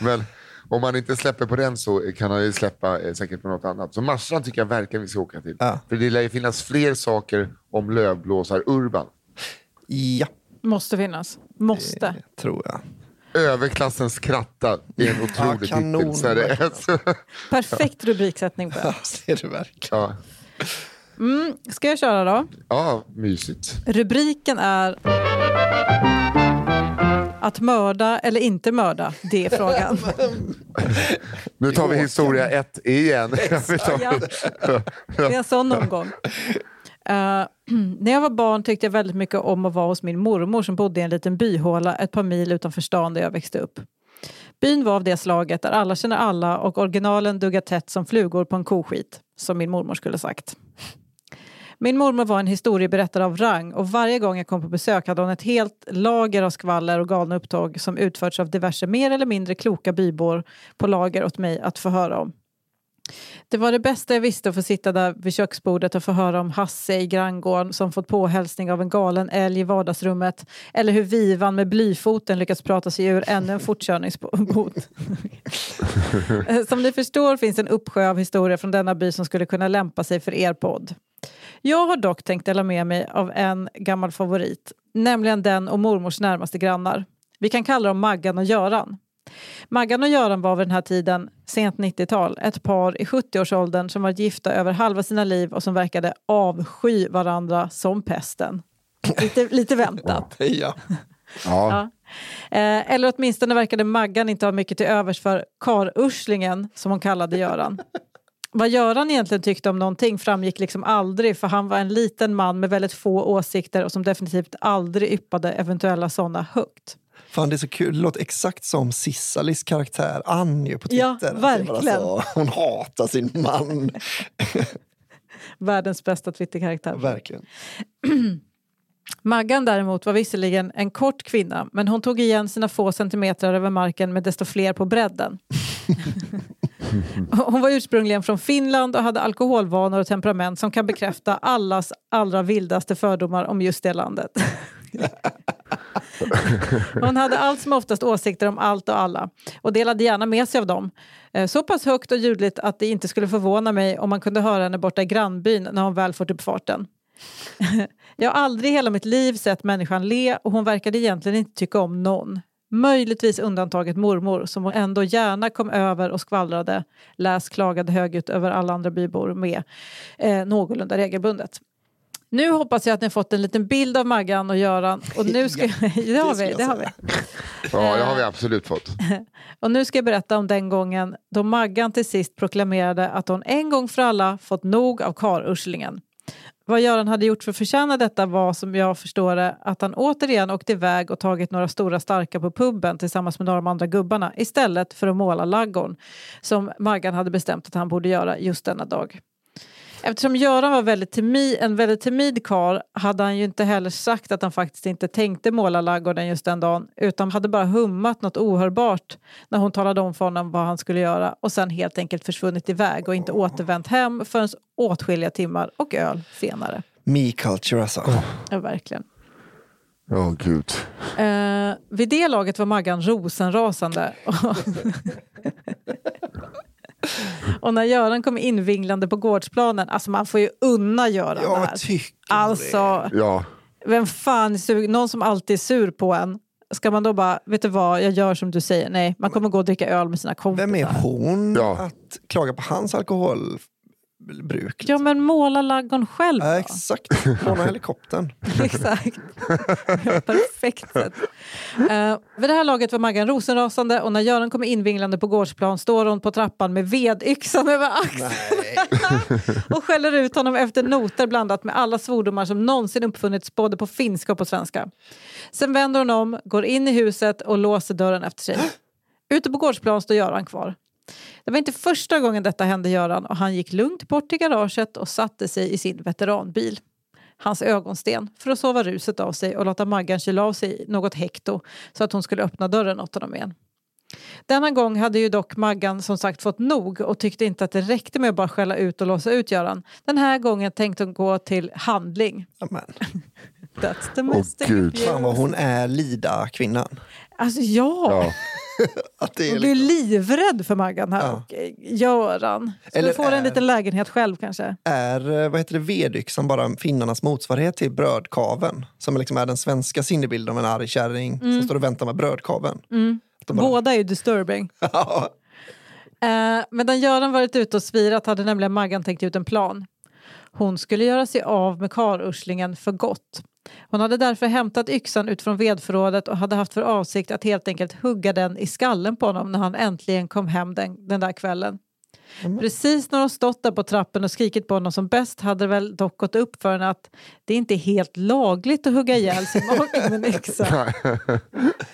Men om man inte släpper på den så kan han ju släppa eh, säkert på något annat. Så Marsan tycker jag verkligen vi ska åka till.
Ja.
För det lär ju finnas fler saker om lövblåsar-Urban.
Ja,
Måste finnas. Måste.
tror jag.
Överklassens kratta är en otrolig
kanon.
titel. Så är det.
Perfekt rubriksättning på den.
Ja, ser du verkligen.
ja.
Mm, ska jag köra då?
ja, mysigt.
Rubriken är Att mörda eller inte mörda, det är frågan.
Nu tar vi historia ett igen.
Ja. Det är en sån omgång. Eh, när jag var barn tyckte jag väldigt mycket om att vara hos min mormor som bodde i en liten byhåla ett par mil utanför stan där jag växte upp. Byn var av det slaget där alla känner alla och originalen duggar tätt som flugor på en koskit, som min mormor skulle sagt. Min mormor var en historieberättare av rang och varje gång jag kom på besök hade hon ett helt lager av skvaller och galna upptåg som utförts av diverse mer eller mindre kloka bybor på lager åt mig att få höra om. Det var det bästa jag visste att få sitta där vid köksbordet och få höra om Hasse i granngården som fått påhälsning av en galen älg i vardagsrummet eller hur Vivan med blyfoten lyckats prata sig ur ännu en fortkörningsbot. Som ni förstår finns en uppsjö av historier från denna by som skulle kunna lämpa sig för er podd. Jag har dock tänkt dela med mig av en gammal favorit, nämligen den och mormors närmaste grannar. Vi kan kalla dem Maggan och Göran. Maggan och Göran var vid den här tiden, sent 90-tal, ett par i 70-årsåldern som varit gifta över halva sina liv och som verkade avsky varandra som pesten. Lite, lite väntat.
Ja.
Ja.
Ja. Eh, eller åtminstone verkade Maggan inte ha mycket till övers för karurslingen, som hon kallade Göran. Vad Göran egentligen tyckte om någonting framgick liksom aldrig för han var en liten man med väldigt få åsikter och som definitivt aldrig yppade eventuella sådana högt.
Fan, det är så kul. Det låter exakt som Sissalis karaktär Ann ju på Twitter.
Ja, verkligen.
Så, hon hatar sin man.
Världens bästa Twitterkaraktär.
Verkligen.
Maggan däremot var visserligen en kort kvinna men hon tog igen sina få centimeter över marken med desto fler på bredden. Hon var ursprungligen från Finland och hade alkoholvanor och temperament som kan bekräfta allas allra vildaste fördomar om just det landet. Hon hade allt som oftast åsikter om allt och alla och delade gärna med sig av dem. Eh, så pass högt och ljudligt att det inte skulle förvåna mig om man kunde höra henne borta i grannbyn när hon väl fått upp farten. Jag har aldrig i hela mitt liv sett människan le och hon verkade egentligen inte tycka om någon. Möjligtvis undantaget mormor som hon ändå gärna kom över och skvallrade, läs klagade högljutt över alla andra bybor med eh, någorlunda regelbundet. Nu hoppas jag att ni har fått en liten bild av Maggan och Göran. Och nu ska, det har vi, det har vi.
ja, det har vi absolut fått.
Och nu ska jag berätta om den gången då Maggan till sist proklamerade att hon en gång för alla fått nog av karurslingen. Vad Göran hade gjort för att förtjäna detta var som jag förstår det att han återigen åkte iväg och tagit några stora starka på puben tillsammans med några av de andra gubbarna istället för att måla laggorn som Maggan hade bestämt att han borde göra just denna dag. Eftersom Göran var väldigt timid, en väldigt timid karl hade han ju inte heller sagt att han faktiskt inte tänkte måla laggården just den dagen utan hade bara hummat något ohörbart när hon talade om för honom vad han skulle göra och sen helt enkelt försvunnit iväg och inte återvänt hem förrän åtskilliga timmar och öl senare.
Me culture alltså.
Ja, verkligen.
Ja, gud.
Eh, vid det laget var Maggan rosenrasande. och när Göran kom invinglande på gårdsplanen, alltså man får ju unna Göran det
Jag
här.
tycker
Alltså,
Ja,
vem fan är sur? Någon som alltid är sur på en. Ska man då bara, vet du vad, jag gör som du säger. Nej, man kommer gå och dricka öl med sina kompisar.
Vem är hon
Ja.
att klaga på hans alkoholbruk?
Ja, men måla laggon själv
Ja,
då.
exakt. Låna helikoptern.
Exakt. Perfekt sätt. Uh, vid det här laget var Maggan rosenrasande och när Göran kommer invinglande på gårdsplan står hon på trappan med vedyxan över axeln och skäller ut honom efter noter blandat med alla svordomar som någonsin uppfunnits både på finska och på svenska. Sen vänder hon om, går in i huset och låser dörren efter sig. Ute på gårdsplan står Göran kvar. Det var inte första gången detta hände Göran och han gick lugnt bort till garaget och satte sig i sin veteranbil. Hans ögonsten för att sova ruset av sig och låta Maggan kyla av sig något hekto så att hon skulle öppna dörren åt honom igen. Denna gång hade ju dock Maggan som sagt fått nog och tyckte inte att det räckte med att bara skälla ut och låsa ut Göran. Den här gången tänkte hon gå till handling.
Amen.
That's the mistake
Gud.
Fan vad hon är Lida-kvinnan.
Alltså ja,
Ja.
Att det är
jag blir
liksom,
livrädd för Maggan här.
Ja.
Och eh, Göran. Ska
Eller
du få en
är-
liten lägenhet själv kanske?
är eh, vad heter det, vedyxan bara finnarnas motsvarighet till brödkaven? Som liksom är den svenska sinnebilden av en arg kärring som står och väntar med brödkaven. De bara-
Båda är ju disturbing.
Ja.
Eh, medan Göran varit ute och svirat hade nämligen Maggan tänkt ut en plan. Hon skulle göra sig av med karurslingen för gott. Hon hade därför hämtat yxan ut från vedförrådet och hade haft för avsikt att helt enkelt hugga den i skallen på honom när han äntligen kom hem den, den där kvällen. Precis när hon stått där på trappen och skrikit på honom som bäst hade det väl dock gått upp för henne att det inte är helt lagligt att hugga ihjäl sin make med en yxa.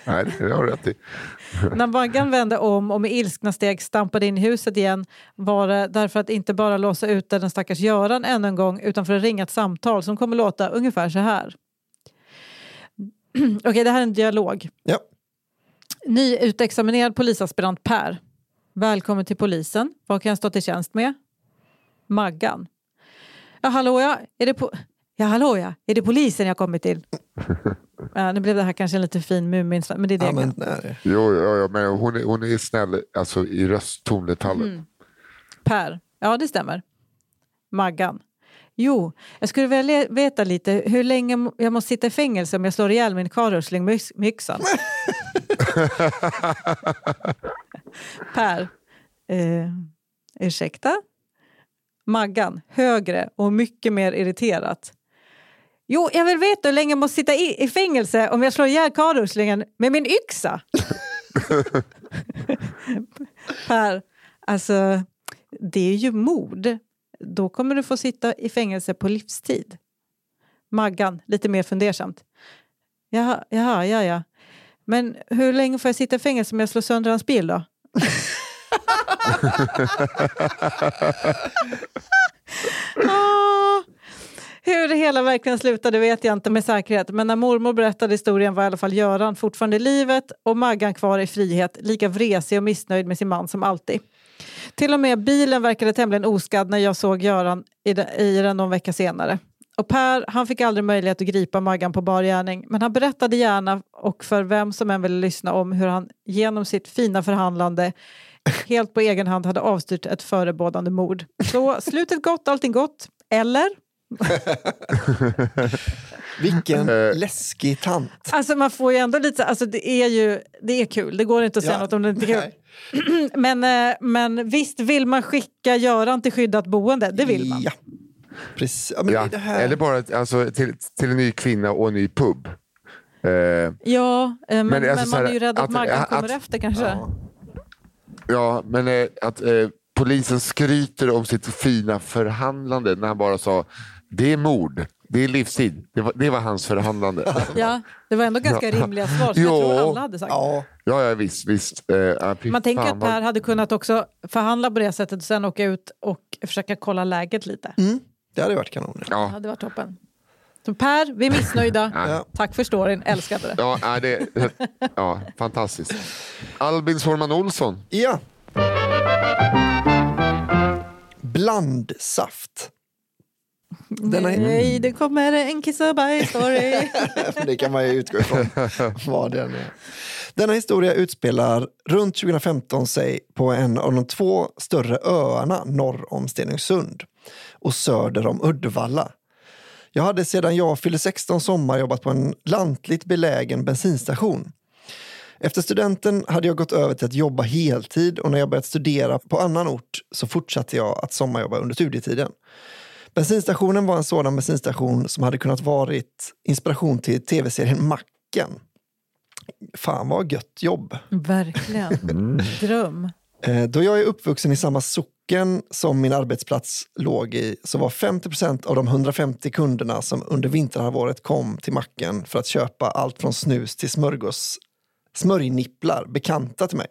Nej, det har du rätt i.
När Maggan vände om och med ilskna steg stampade in i huset igen var det därför att inte bara låsa ut den stackars Göran ännu en gång utan för att ringa ett samtal som kommer låta ungefär så här. Okej, det här är en dialog.
Ja.
Nyutexaminerad polisaspirant Per. Välkommen till polisen. Vad kan jag stå till tjänst med? Maggan. Ja, hallå ja. Är det, po- ja, hallå ja. Är det polisen jag kommit till? ja, nu blev det här kanske en lite fin Mumin, men det är det
Ja,
jag
men, nej.
Jo, ja, ja, men hon är, hon är snäll alltså, i rösttonletallen.
Mm. Per. Ja, det stämmer. Maggan. Jo, jag skulle vilja veta lite hur länge jag måste sitta i fängelse om jag slår ihjäl min med yx- med yxan. per. Eh, ursäkta? Maggan. Högre och mycket mer irriterat. Jo, jag vill veta hur länge jag måste sitta i, i fängelse om jag slår ihjäl karlruslingen med min yxa. per, alltså det är ju mord. Då kommer du få sitta i fängelse på livstid. Maggan, lite mer fundersamt. Jaha, jaha, ja, ja. Men hur länge får jag sitta i fängelse om jag slår sönder hans bil då? Ah, hur det hela verkligen slutade vet jag inte med säkerhet men när mormor berättade historien var i alla fall Göran fortfarande i livet och Maggan kvar i frihet, lika vresig och missnöjd med sin man som alltid. Till och med bilen verkade tämligen oskadd när jag såg Göran i den, någon vecka senare. Och Per han fick aldrig möjlighet att gripa Maggan på bar gärning men han berättade gärna och för vem som än ville lyssna om hur han genom sitt fina förhandlande helt på egen hand hade avstyrt ett förebådande mord. Så slutet gott, allting gott. Eller?
Vilken
Eh.
läskig tant.
Alltså man får ju ändå lite, alltså det är ju, det är kul, det går inte att säga
Ja.
något om det inte är kul.
Nej.
Men, eh, men visst vill man skicka Göran till skyddat boende, det vill man.
Ja. Precis. Ja, men
Ja.
det här...
Eller bara alltså, till, till en ny kvinna och en ny pub. Eh,
Ja, eh, men, men,
Men alltså så
man
här,
är ju rädd att,
att-
Maggan
att-
kommer efter kanske.
Ja.
ja, men eh, att eh, polisen skryter om sitt fina förhandlande när han bara sa det är mord, det är livstid. Det var, det var hans förhandlande.
Ja, det var ändå ganska rimliga svar som jag tror alla hade sagt.
Ja,
ja, ja visst. visst. Fy
Man tänker att Per hade kunnat också förhandla på det sättet och sen åka ut och försöka kolla läget lite.
mm, det hade varit kanon.
Det
Ja,
hade varit toppen. Så Per, vi är missnöjda.
Ja.
Tack för storyn, älskade det.
ja, det, ja, fantastiskt. Albin Sårman Olsson.
Ja. Blandsaft. Den är-
Nej, det kommer en kiss och bajs-story.
det kan man ju utgå ifrån vad den är. Denna historia utspelar runt 2015 sig på en av de två större öarna norr om Stenungsund och söder om Uddevalla. Jag hade sedan jag fyllde 16 sommar jobbat på en lantligt belägen bensinstation. Efter studenten hade jag gått över till att jobba heltid och när jag börjat studera på annan ort så fortsatte jag att sommarjobba under studietiden. Bensinstationen var en sådan bensinstation som hade kunnat varit inspiration till tv-serien Macken. Fan vad gött jobb.
Verkligen. Dröm.
Eh, Då jag är uppvuxen i samma socken som min arbetsplats låg i så var 50% av de 150 kunderna som under vinterhalvåret kom till macken för att köpa allt från snus till smörgås, smörjnipplar bekanta till mig.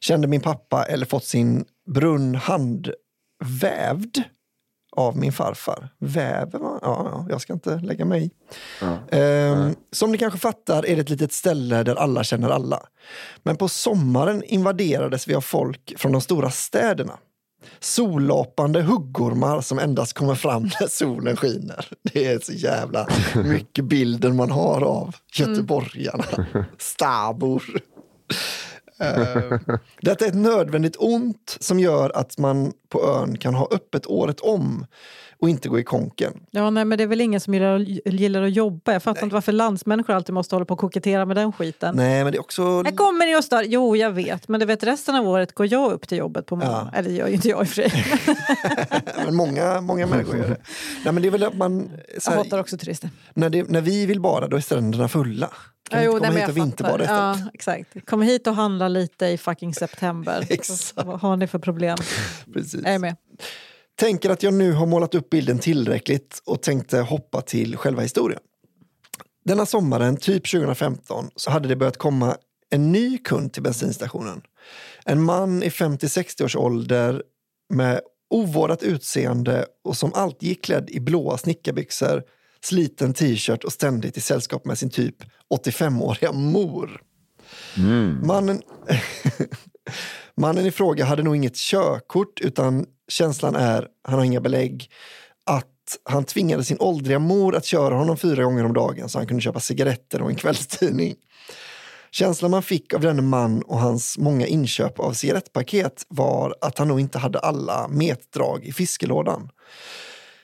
Kände min pappa eller fått sin brunn handvävd av min farfar. Väver man? Ja, ja, jag ska inte lägga mig i. Ehm, som ni kanske fattar är det ett litet ställe där alla känner alla. Men på sommaren invaderades vi av folk från de stora städerna. Sollapande huggormar som endast kommer fram när solen skiner. Det är så jävla mycket bilden man har av göteborgarna. Stabor. Eh, Detta är ett nödvändigt ont som gör att man på ön kan ha öppet året om och inte gå i konken.
Ja, nej, men det är väl ingen som gillar, gillar att jobba. Jag fattar inte varför landsmänniskor alltid måste hålla på och kokettera med den skiten.
Nej, men det är också...
Jag kommer ni och stör? Jo, jag vet. Men du vet, resten av året går jag upp till jobbet på morgonen.
Ja.
Eller det gör ju inte jag i och för sig.
men många, många människor gör det. Nej, men det är väl att man... Så
Jag
här,
hatar också turister.
när, det, när vi vill bada, då är stränderna fulla. Kan
jo,
inte komma hit och vinterbada?
Ja, exakt. Kom hit och handla lite i fucking september.
Exakt.
Vad har ni för problem?
Precis.
Jag är med.
Tänker att jag nu har målat upp bilden tillräckligt och tänkte hoppa till själva historien. Denna sommaren, typ 2015, så hade det börjat komma en ny kund till bensinstationen. En man i 50-60 års ålder med ovårdat utseende och som alltid gick klädd i blåa snickarbyxor, sliten t-shirt och ständigt i sällskap med sin typ 85-åriga mor. Mannen, mannen i fråga hade nog inget körkort utan känslan är, han har inga belägg, att han tvingade sin åldriga mor att köra honom fyra gånger om dagen så han kunde köpa cigaretter och en kvällstidning. Känslan man fick av denne man och hans många inköp av cigarettpaket var att han nog inte hade alla metdrag i fiskelådan.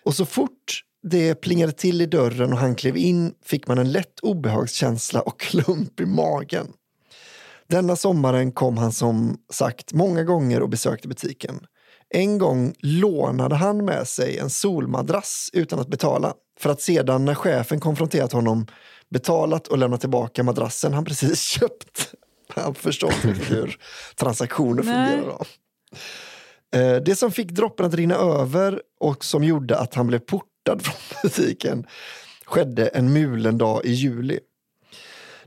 Och så fort det plingade till i dörren och han klev in fick man en lätt obehagskänsla och klump i magen. Denna sommaren kom han som sagt många gånger och besökte butiken. En gång lånade han med sig en solmadrass utan att betala för att sedan när chefen konfronterat honom betalat och lämnat tillbaka madrassen han precis köpt. Han förstår inte hur transaktioner fungerar. Då. Eh, Det som fick droppen att rinna över och som gjorde att han blev portad från butiken skedde en mulen dag i juli.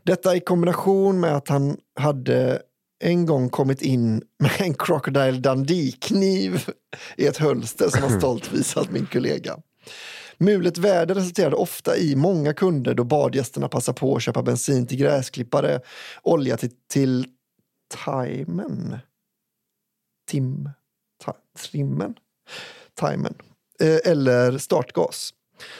Detta i kombination med att han hade en gång kommit in med en Crocodile Dundee-kniv i ett hölster som han stolt visat min kollega. Mulet väder resulterade ofta i många kunder då badgästerna passade på att köpa bensin till gräsklippare, olja till, till timen. Tim, ta, trimmen? Timen. Eh, eller startgas.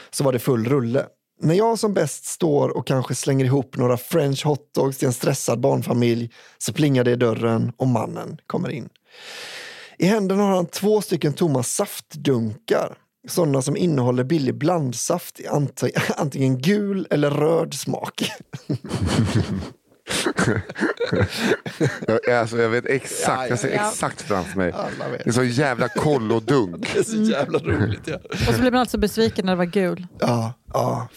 Så var det full rulle. När jag som bäst står och kanske slänger ihop några french hotdogs till en stressad barnfamilj så plingar det i dörren och mannen kommer in. I händerna har han två stycken tomma saftdunkar. Sådana som innehåller billig blandsaft i antingen gul eller röd smak.
Jag, alltså, jag vet exakt,
Ja, ja,
jag ser exakt framför mig.
Vet.
En sån jävla kollodunk.
Det är så jävla roligt. Ja,
Och så blir man alltså besviken när det var gul.
ja, ja.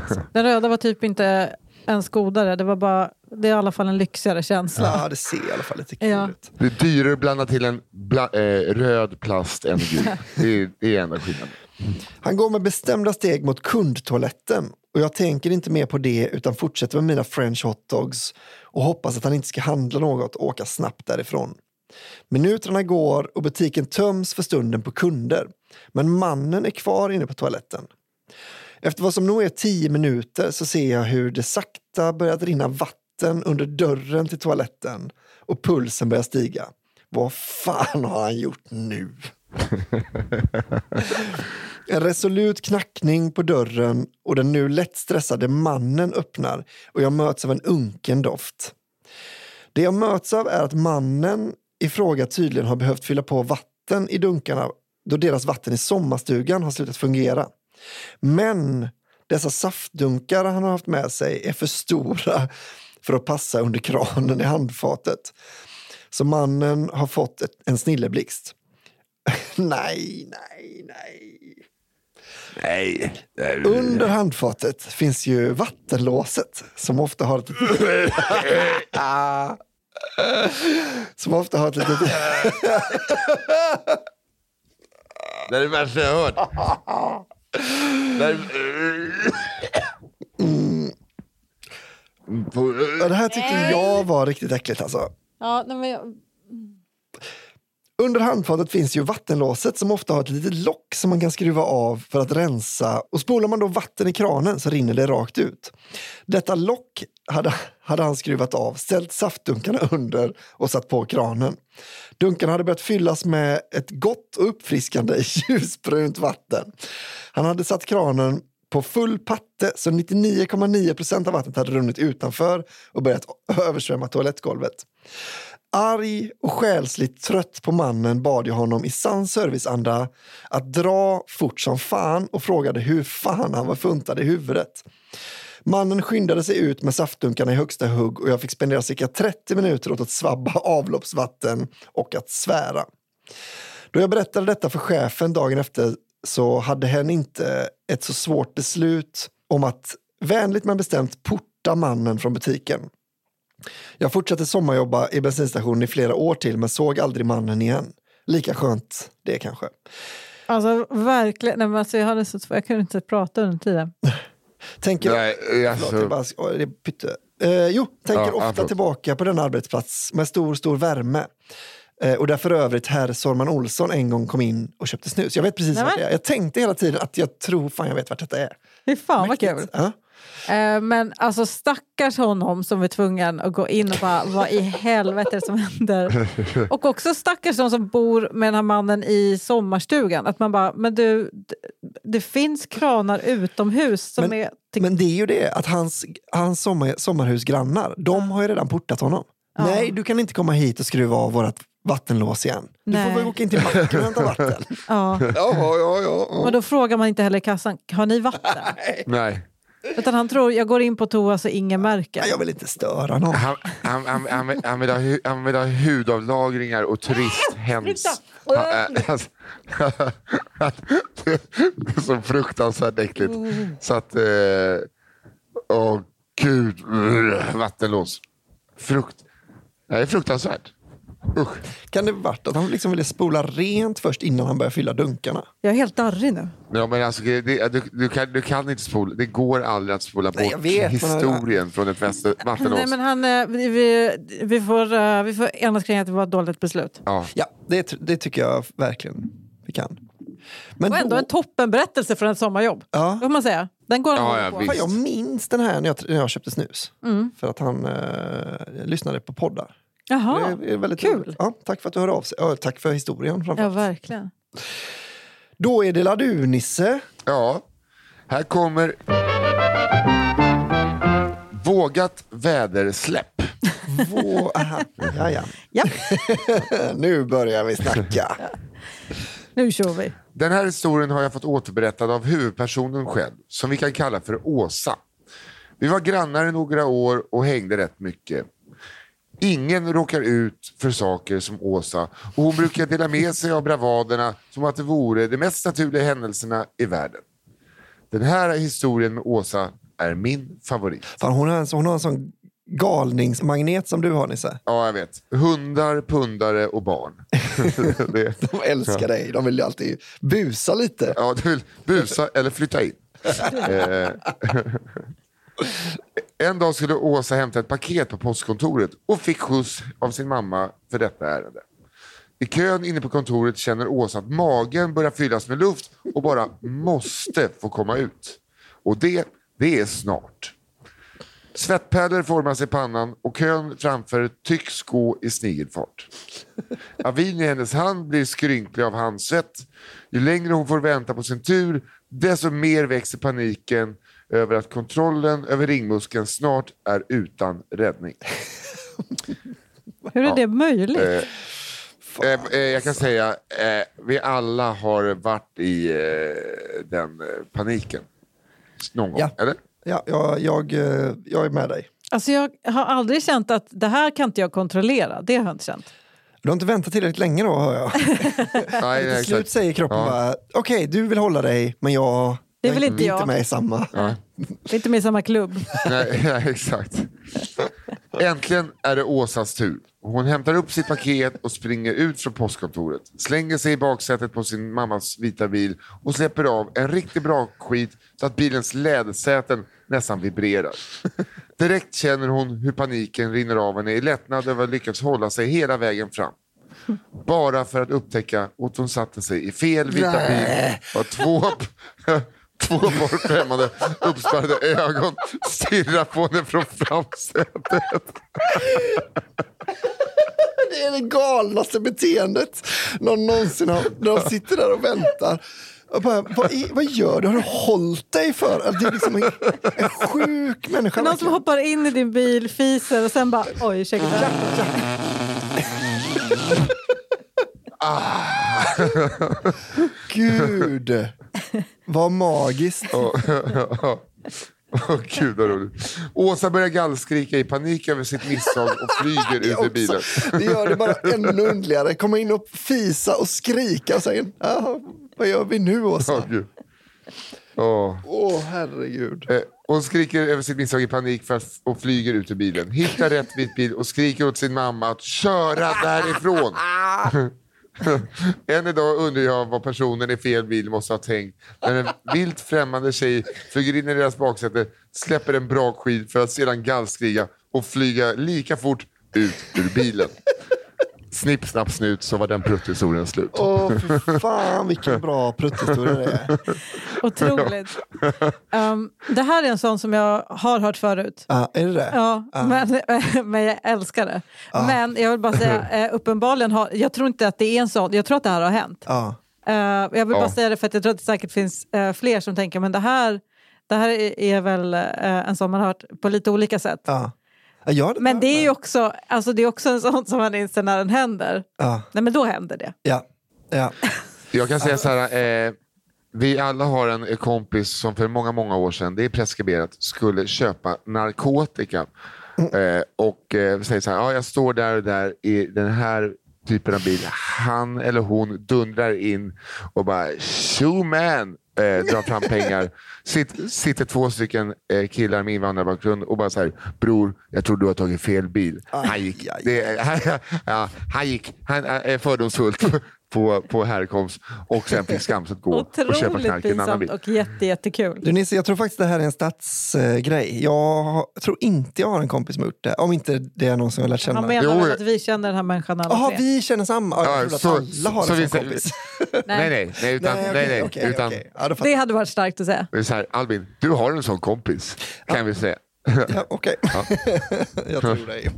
Alltså.
Den röda var typ inte ens godare. Det var bara, det är i alla fall en lyxigare känsla.
Ja, det ser i alla fall lite kul
Ja.
ut.
Det är dyrare att blanda till en bla, eh, röd plast än gul. Det är, det är enda skillnaden.
Han går med bestämda steg mot kundtoaletten och jag tänker inte mer på det utan fortsätter med mina french hotdogs och hoppas att han inte ska handla något och åka snabbt därifrån. Minuterna går och butiken töms för stunden på kunder. Men mannen är kvar inne på toaletten. Efter vad som nog är tio minuter så ser jag hur det sakta börjat rinna vatten under dörren till toaletten och pulsen börjar stiga. Vad fan har han gjort nu? En resolut knackning på dörren och den nu lätt stressade mannen öppnar och jag möts av en unken doft. Det jag möts av är att mannen i fråga tydligen har behövt fylla på vatten i dunkarna då deras vatten i sommarstugan har slutat fungera. Men dessa saftdunkar han har haft med sig är för stora för att passa under kranen i handfatet. Så mannen har fått ett, en snilleblixt. nej, nej, nej.
Nej.
Under handfatet finns ju vattenlåset som ofta har ett som ofta har ett litet...
Det är det värsta jag har hört.
Ja, det här tyckte jag var riktigt äckligt alltså.
Ja, nej, men jag,
under handfatet finns ju vattenlåset som ofta har ett litet lock som man kan skruva av för att rensa och spolar man då vatten i kranen så rinner det rakt ut. Detta lock hade, hade han skruvat av, ställt saftdunkarna under och satt på kranen. Dunkarna hade börjat fyllas med ett gott och uppfriskande ljusbrunt vatten. Han hade satt kranen på full patte så 99,9 procent av vattnet hade runnit utanför och börjat översvämma toalettgolvet. Arg och själsligt trött på mannen bad jag honom i sann serviceanda att dra fort som fan och frågade hur fan han var funtad i huvudet. Mannen skyndade sig ut med saftdunkarna i högsta hugg och jag fick spendera cirka 30 minuter åt att svabba avloppsvatten och att svära. Då jag berättade detta för chefen dagen efter så hade hen inte ett så svårt beslut om att vänligt men bestämt porta mannen från butiken. Jag fortsatte sommarjobba i bensinstationen i flera år till men såg aldrig mannen igen. Lika skönt det kanske.
Alltså verkligen, nej, men alltså, jag, hade så, jag kunde inte prata under tiden.
Tänker,
Nej,
förlåt,
alltså,
jag bara, det pytte. Eh, jo, tänker
Ja,
ofta
förlåt.
tillbaka på den arbetsplats med stor, stor värme. Eh, och där för övrigt herr Sorman Olsson en gång kom in och köpte snus. Jag vet precis
Nämen.
vad det är. Jag tänkte hela tiden att jag tror fan jag vet vart detta är.
Fy fan vad kul.
Mäktigt. Ja.
Eh, men alltså stackars honom som är tvungen att gå in och bara, vad i helvete som händer? Och också stackars de som bor med den här mannen i sommarstugan. Att man bara, men du, det finns kranar utomhus som
Men-
är... Till,
Men det är ju det att hans, hans sommar, sommarhusgrannar, de har ju redan portat honom.
Ja.
Nej, du kan inte komma hit och skruva av vårt vattenlås igen. Du
Nej.
får väl åka in till macken och hämta vatten.
ja.
ja, ja, ja.
Och då frågar man inte heller kassan, har ni vatten?
nej.
Utan han tror, jag går in på toa så ingen märker.
Jag vill inte störa någon.
Han, han, han, han, vill- han, vill ha, han vill ha hudavlagringar och turisthens. Han- äh, alltså, Det är så fruktansvärt äckligt. Så att... eh, Åh gud. Ugh, Vattenlås. Frukt. Det är fruktansvärt. Usch.
Kan det varit att han liksom ville spola rent först innan han började fylla dunkarna?
Jag är helt darrig nu.
Ja, men alltså, det, du, du, kan, du kan inte spola. Det går aldrig att spola
Nej,
bort
vet,
historien från ett väster- vattenlås.
Nej, men han, eh, vi, vi, får, eh, vi får enas kring att det var ett dåligt beslut.
ja.
Ja, det, det tycker jag verkligen vi kan. Men
Och ändå
då,
en toppenberättelse från ett sommarjobb.
Ja.
Det får man säga. Den går
Ja, ja,
på.
visst.
jag minns den här när jag, när jag köpte snus.
Mm.
För att han eh, lyssnade på poddar.
Jaha,
det är väldigt
kul.
Ja, tack för att du hörde av sig. Ja, tack för historien.
Ja,
framförallt.
verkligen.
Då är det Ladu, Nisse.
Ja, här kommer Vågat vädersläpp.
Vå, aha, ja, ja.
Ja,
nu börjar vi snacka.
nu kör vi.
Den här historien har jag fått återberättad av huvudpersonen själv, som vi kan kalla för Åsa. Vi var grannar i några år och hängde rätt mycket. Ingen råkar ut för saker som Åsa och hon brukar dela med sig av bravaderna som att det vore de mest naturliga händelserna i världen. Den här historien med Åsa är min favorit.
Fan, hon, har en, hon har en sån galningsmagnet som du har, Nisse.
Ja, jag vet. Hundar, pundare och barn.
De älskar dig. De vill ju alltid busa lite.
ja, du vill busa eller flytta in. En dag skulle Åsa hämta ett paket på postkontoret och fick skjuts av sin mamma för detta ärende. I kön inne på kontoret känner Åsa att magen börjar fyllas med luft och bara måste få komma ut. Och det, det är snart. Svettpärlor formas i pannan och kön framför tycks gå i snigelfart. Avin i hennes hand blir skrynklig av handsvett. Ju längre hon får vänta på sin tur, desto mer växer paniken över att kontrollen över ringmuskeln snart är utan räddning.
Hur är det möjligt?
Eh, eh, eh, jag kan säga, eh, vi alla har varit i eh, den paniken. Någon gång,
Ja.
eller?
Ja, jag, jag, jag är med dig.
Alltså jag har aldrig känt att det här kan inte jag kontrollera. Det har jag inte känt.
Du har inte väntat tillräckligt länge då, hör jag.
Nej, nej,
Till slut säger kroppen
Ja.
bara, okej, du vill hålla dig, men jag,
Det vill
jag är
jag.
inte med i samma.
Ja.
Vi är inte med i samma klubb.
Nej, nej, exakt. Äntligen är det Åsas tur. Hon hämtar upp sitt paket och springer ut från postkontoret. Slänger sig i baksätet på sin mammas vita bil och släpper av en riktigt bra skit så att bilens lädersäten nästan vibrerar. Direkt känner hon hur paniken rinner av henne i lättnad över att lyckas hålla sig hela vägen fram. Bara för att upptäcka att hon satte sig i fel vita bil och två, Två par främmande uppspärrade ögon stirrar på henne från framsätet.
Det är det galnaste beteendet någon någonsin har. De sitter där och väntar. Bara, vad, är, vad gör du? Har du hållit dig för? Alltså, Det är liksom en, en sjuk människa.
Någon som hoppar in i din bil, fiser och sen bara oj, ursäkta.
Gud, vad magiskt.
Åh gud vad roligt. Åsa börjar gallskrika i panik över sitt misstag och flyger ut ur bilen.
det gör det bara ännu underligare. Komma in och fisa och skrika och säga "Jaha, vad gör vi nu Åsa?
Åh.
Åh herregud.
Eh, Hon skriker över sitt misstag i panik och flyger ut ur bilen. Hittar rätt vit bil och skriker åt sin mamma att köra därifrån. Än idag undrar jag vad personen i fel bil måste ha tänkt när en vilt främmande tjej flyger in i deras baksäte, släpper en brakskid för att sedan gallskriga och flyga lika fort ut ur bilen. Snipp, snapp, snut så var den prutthistorien slut.
Åh fy fan vilken bra prutthistoria det är.
Otroligt. Um, det här är en sån som jag har hört förut.
Ja, är det det?
Ja, men, men jag älskar det. Men jag vill bara säga, eh, uppenbarligen har, jag tror inte att det är en sån, jag tror att det här har hänt.
Ja.
Eh, jag vill bara säga det för att jag tror att det säkert finns eh, fler som tänker men det här, det här är, är väl eh, en sån man har hört på lite olika sätt.
Ja.
Men det är ju också, alltså det är också en sån som man inser när den händer.
Ja,
Nej men då händer det.
ja, ja.
Jag kan säga så här, eh, vi alla har en kompis som för många, många år sedan, det är preskriberat, skulle köpa narkotika. Eh, och eh, säger så här, ja, jag står där och där i den här typen av bil. Han eller hon dundrar in och bara “Shoo man!” Eh, drar fram pengar. Sitt, sitter två stycken eh, killar med invandrarbakgrund och bara så här, “Bror, jag tror du har tagit fel bil.” Han gick, det, han, ja, han gick han är fördomsfullt på, på härkomst och sen fick skamset gå och köpa
Otroligt
knark i en annan bil.
och jätte, jättekul.
Du Nisse, jag tror faktiskt det här är en stadsgrej. Jag tror inte jag har en kompis som har gjort det. Om inte det är någon som jag har lärt känna.
Han menar
Jo,
att vi känner den här människan alla
Jaha,
tre?
vi känner samma? Ja,
Ja,
jag trodde
så-
att alla har
så
en
vi-
sån kompis.
Nej, nej, nej, utan, nej,
okej,
nej,
okej,
utan.
Ja, fattar
Det hade varit starkt att säga.
så här, Albin, du har en sån kompis, kan vi säga.
jag. Ja, okej. jag tror dig.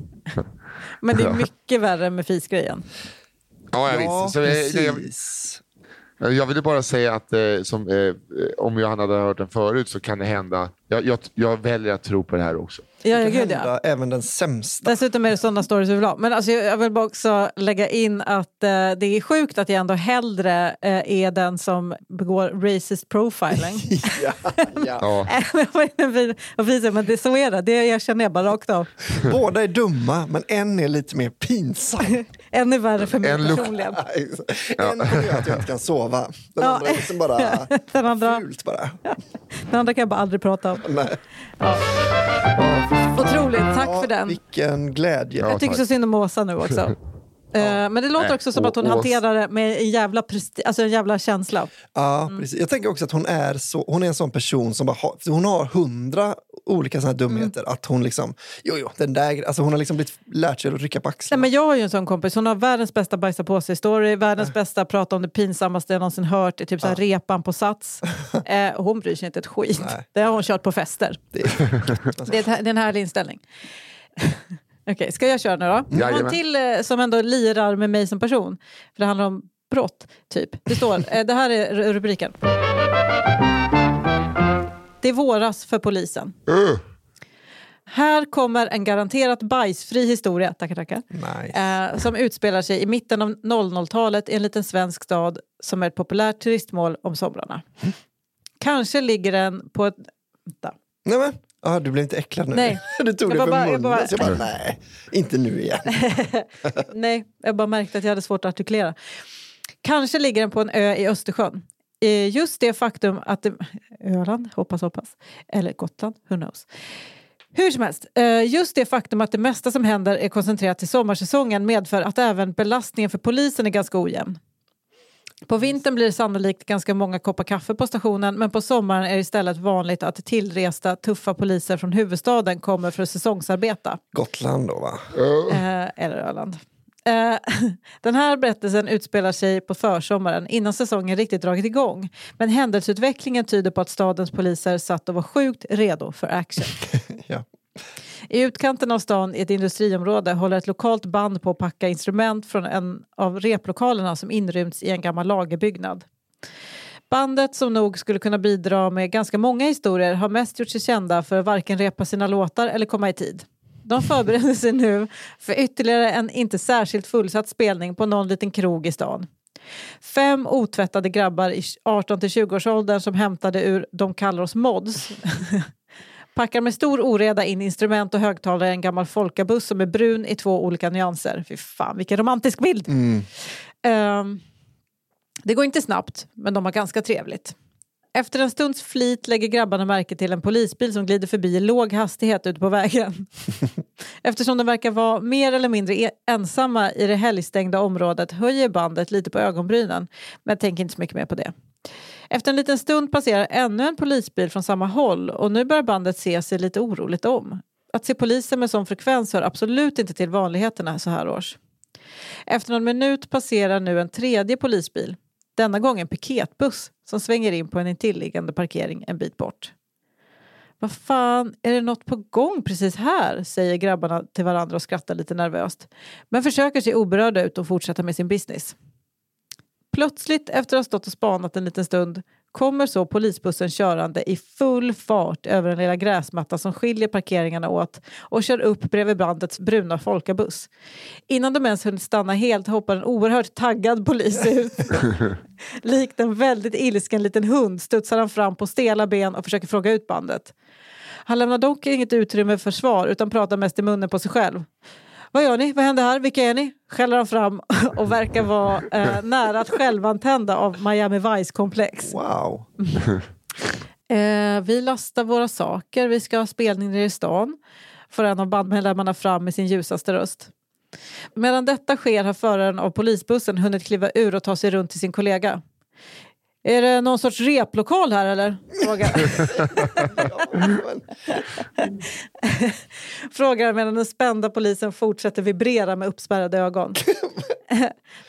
Men det är mycket värre med fisgrejen.
Ja, ja,
Ja,
visst. Så, jag, jag,
precis.
jag ville bara säga att eh, som, eh, om Johanna hade hört den förut så kan det hända. Jag, jag, jag väljer att tro på det här också.
Ja, ja, gud ja.
även den sämsta.
Dessutom är det sådana stories vi vill ha. Men alltså, jag vill bara också lägga in att eh, det är sjukt att jag ändå hellre eh, är den som begår racist profiling.
ja, ja.
Men det, så är det, det erkänner jag bara rakt av.
Båda är dumma, men en är lite mer pinsam.
En är värre för mig
En
personligen.
en kommer att jag inte kan sova. Den
Ja.
andra är liksom bara
Den andra,
fult bara.
den andra kan jag bara aldrig prata om.
Nej.
Otroligt, tack
Ja,
för den.
Vilken glädje.
Ja.
Jag tycker
tack.
så synd om Åsa nu också. Eh, Men det låter
Nej,
också som att hon hanterar det med en jävla, presti- alltså en jävla känsla.
Ja,
Mm.
precis. Jag tänker också att hon är, så, hon är en sån person som bara har, hon har hundra olika såna dumheter.
Mm.
Att hon liksom, jo, jo, den där, alltså hon har liksom blivit, lärt sig att rycka på
Nej,
axlarna.
men jag har ju en sån kompis, hon har världens bästa bajsa på sig-story, världens bästa prata om det pinsammaste jag någonsin hört, i typ så här repan på Sats. Eh, och hon bryr sig inte ett skit.
Nej.
Det har hon kört på fester.
Det är,
det är en härlig inställning. Okej, ska jag köra nu då? Jag har en till eh, som ändå lirar med mig som person. För det handlar om brott, typ. Det står, eh, det här är ru- rubriken. Det är våras för polisen.
Uh,
Här kommer en garanterat bajsfri historia, tackar tackar,
nice.
eh, som utspelar sig i mitten av 00-talet i en liten svensk stad som är ett populärt turistmål om somrarna. Kanske ligger den på ett... Vänta.
Nej, men, ah, du blev inte äcklad nu?
Nej.
Du tog
Jag
det för
bara- jag
munnen.
bara-
Så jag bara, nej, inte nu igen.
Nej, jag bara märkte att jag hade svårt att artikulera. Kanske ligger den på en ö i Östersjön. Eh, Just det faktum att... Det, Öland, hoppas, hoppas. Eller Gotland, who knows. Hur som helst, eh, just det faktum att det mesta som händer är koncentrerat till sommarsäsongen medför att även belastningen för polisen är ganska ojämn. På vintern blir det sannolikt ganska många koppar kaffe på stationen men på sommaren är det istället vanligt att tillresta tuffa poliser från huvudstaden kommer för att säsongsarbeta.
Gotland då va?
Eh, eller Öland. Eh, den här berättelsen utspelar sig på försommaren innan säsongen riktigt dragit igång. Men händelseutvecklingen tyder på att stadens poliser satt och var sjukt redo för action.
Ja.
I utkanten av stan i ett industriområde håller ett lokalt band på att packa instrument från en av replokalerna som inrymts i en gammal lagerbyggnad. Bandet som nog skulle kunna bidra med ganska många historier har mest gjort sig kända för att varken repa sina låtar eller komma i tid. De förbereder sig nu för ytterligare en inte särskilt fullsatt spelning på någon liten krog i stan. Fem otvättade grabbar i 18-20-årsåldern som hämtade ur De kallar oss mods packar med stor oreda in instrument och högtalare i en gammal folkabuss som är brun i två olika nyanser. Fy fan, vilken romantisk bild!
Mm.
Ehm, det går inte snabbt, men de har ganska trevligt. Efter en stunds flit lägger grabbarna märke till en polisbil som glider förbi i låg hastighet ute på vägen. Eftersom de verkar vara mer eller mindre e- ensamma i det helgstängda området höjer bandet lite på ögonbrynen, men tänker inte så mycket mer på det. Efter en liten stund passerar ännu en polisbil från samma håll och nu börjar bandet se sig lite oroligt om. Att se poliser med sån frekvens hör absolut inte till vanligheterna så här års. Efter någon minut passerar nu en tredje polisbil, denna gång en piketbuss som svänger in på en intilliggande parkering en bit bort. Vad fan, är det något på gång precis här? säger grabbarna till varandra och skrattar lite nervöst. Men försöker se oberörda ut och fortsätta med sin business. Plötsligt, efter att ha stått och spanat en liten stund, kommer så polisbussen körande i full fart över den lilla gräsmatta som skiljer parkeringarna åt och kör upp bredvid bandets bruna folkabuss. Innan de ens hunnit stanna helt hoppar en oerhört taggad polis ut. Likt en väldigt ilsken liten hund studsar han fram på stela ben och försöker fråga ut bandet. Han lämnar dock inget utrymme för svar utan pratar mest i munnen på sig själv. Vad gör ni? Vad händer här? Vilka är ni? Skäller han fram och verkar vara eh, nära att självantända av Miami Vice-komplex.
Wow.
Eh, vi lastar våra saker, vi ska ha spelning nere i stan. Får en av bandmedlemmarna fram med sin ljusaste röst. Medan detta sker har föraren av polisbussen hunnit kliva ur och ta sig runt till sin kollega. Är det någon sorts replokal här eller? Frågar, frågar medan den spända polisen fortsätter vibrera med uppspärrade ögon.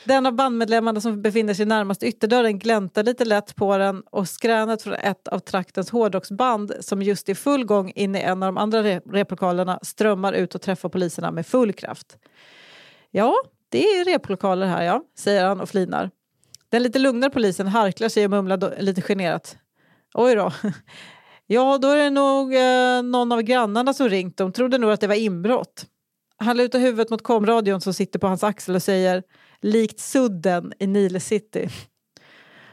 Den av bandmedlemmarna som befinner sig närmast ytterdörren gläntar lite lätt på den och skränet från ett av traktens hårdrocksband som just i full gång in i en av de andra re- replokalerna strömmar ut och träffar poliserna med full kraft. Ja, det är replokaler här ja, säger han och flinar. Den lite lugnare polisen harklar sig och mumlar lite generat. Oj då. Ja, då är det nog eh, någon av grannarna som ringt. De trodde nog att det var inbrott. Han lutar huvudet mot komradion som sitter på hans axel och säger likt sudden i Nile City.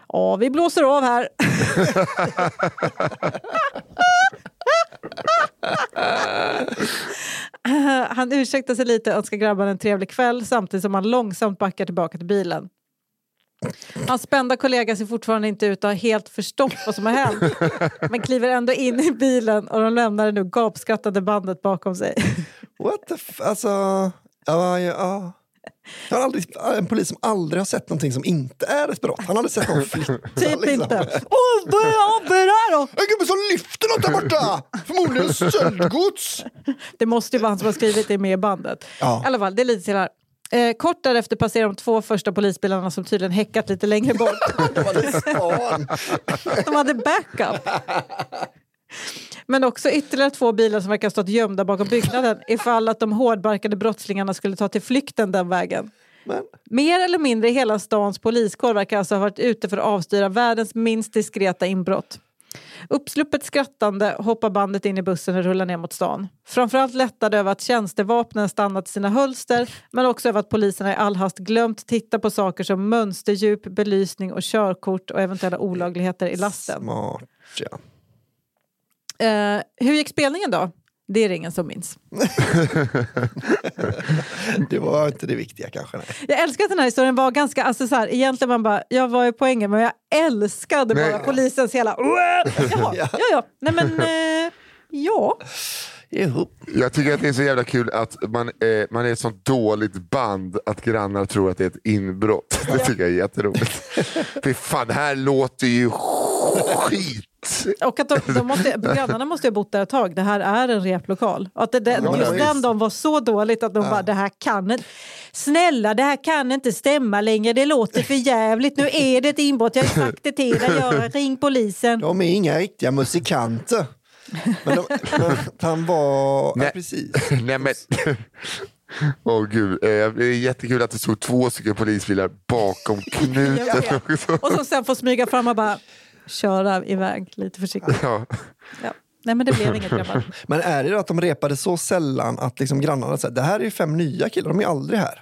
Ja, vi blåser av här. han ursäktar sig lite och önskar grabbarna en trevlig kväll samtidigt som han långsamt backar tillbaka till bilen. Hans spända kollega ser fortfarande inte ut att ha helt förstått vad som har hänt men kliver ändå in i bilen och de lämnar det nu gapskrattande bandet bakom sig.
What the f... Alltså... Ja, ja, ja. Jag har aldrig, en polis som aldrig har sett någonting som inte är ett brott. Han har aldrig sett någon flytta.
Typ
liksom.
inte. Åh, vad är det här då?
En gubbe som lyfter något där borta! Förmodligen stöldgods.
Det måste ju vara han som har skrivit det med i bandet.
Ja.
I alla fall, det är lite till här. Eh, kort därefter passerar de två första polisbilarna som tydligen häckat lite längre bort. De hade backup. Men också ytterligare två bilar som verkar ha stått gömda bakom byggnaden ifall att de hårdbarkade brottslingarna skulle ta till flykten den vägen.
Men
Mer eller mindre hela stans poliskår verkar alltså ha varit ute för att avstyra världens minst diskreta inbrott. Uppsluppet skrattande hoppar bandet in i bussen och rullar ner mot stan. Framförallt lättade över att tjänstevapnen stannat i sina hölster men också över att poliserna i all hast glömt titta på saker som mönsterdjup, belysning och körkort och eventuella olagligheter i lasten.
smart, ja.
Eh, hur gick spelningen då? Det är det ingen som minns.
Det var inte det viktiga kanske. Nej.
Jag älskar att den här historien var ganska, alltså så här, egentligen man bara, jag var i poängen men jag älskade bara
Nej.
polisens hela, jaha, ja ja, nej men, eh, ja.
Ihop.
Jag tycker att det är så jävla kul att man, eh, man är ett sånt dåligt band att grannar tror att det är ett inbrott. Det tycker jag är jätteroligt. Fy fan, det här låter ju skit.
Och att de, de måste, grannarna måste ha bott där ett tag. Det här är en replokal. Och att det, det,
Ja,
just
visst.
den de var så dåligt att de bara, det här kan inte... Snälla, det här kan inte stämma längre. Det låter för jävligt. Nu är det ett inbrott. Jag har sagt det till dig. Ring polisen.
De är inga riktiga musikanter. Men, de, men han var... Ja,
Nej.
precis.
Nej men... Åh gud, eh, det är jättekul att det stod två stycken polisbilar bakom knuten.
Och så sen får smyga fram och bara köra iväg lite försiktigt.
Ja.
Ja. Nej men det blev inget grabbar.
Men är det då att de repade så sällan att liksom grannarna säger det här är ju fem nya killar, de är aldrig här.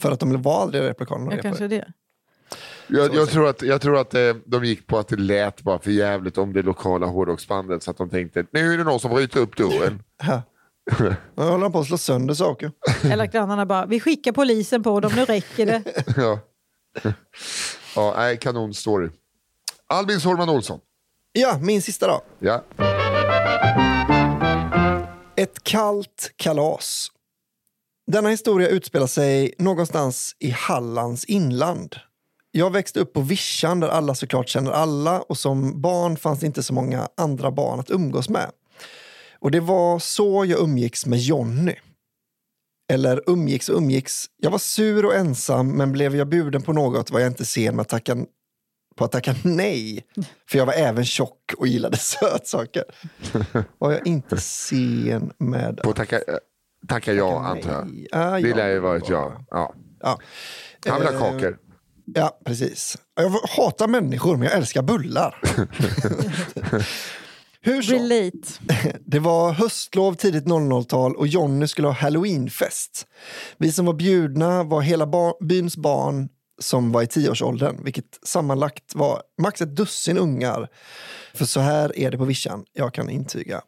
För att de var aldrig i replokalen och
Ja,
repade.
kanske det.
Jag, jag tror att, jag tror att eh, de gick på att det lät bara för jävligt om det lokala hårdrocksbandet så att de tänkte nu är det någon som bryter upp dörren.
Nu håller han på att slå sönder saker.
Eller grannarna bara, vi skickar polisen på dem, nu räcker det.
ja. ja, nej, kanonstory. Albin Sårman Olsson.
Ja, min sista då.
Ja.
Ett kallt kalas. Denna historia utspelar sig någonstans i Hallands inland. Jag växte upp på vischan där alla såklart känner alla och som barn fanns det inte så många andra barn att umgås med. Och det var så jag umgicks med Jonny. Eller umgicks och umgicks. Jag var sur och ensam men blev jag bjuden på något var jag inte sen med att tacka, på att tacka nej. För jag var även tjock och gillade sötsaker. Var jag inte sen med
På tacka, eh, tacka ja, antar jag.
Ah,
Det lär ju varit ja. ja.
Ja.
Han vill ha
Eh,
kakor.
Ja, precis. Jag hatar människor, men jag älskar bullar. Hur så?
Relate.
Det var höstlov tidigt 00-tal och Jonny skulle ha halloweenfest. Vi som var bjudna var hela byns barn som var i tioårsåldern, vilket sammanlagt var max ett dussin ungar. För så här är det på vischan, jag kan intyga.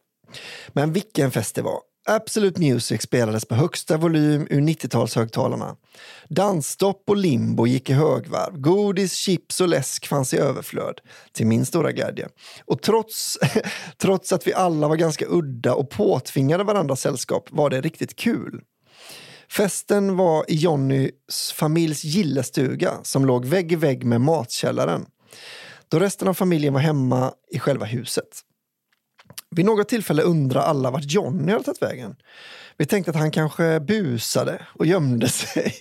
Men vilken fest det var! Absolute Music spelades på högsta volym ur 90-talshögtalarna. Dansstopp och limbo gick i högvarv. Godis, chips och läsk fanns i överflöd, till min stora glädje. Och trots, trots att vi alla var ganska udda och påtvingade varandra sällskap var det riktigt kul. Festen var i Jonnys familjs gillestuga som låg vägg i vägg med matkällaren. Då resten av familjen var hemma i själva huset. Vid något tillfälle undrar alla vart Johnny hade tagit vägen. Vi tänkte att han kanske busade och gömde sig.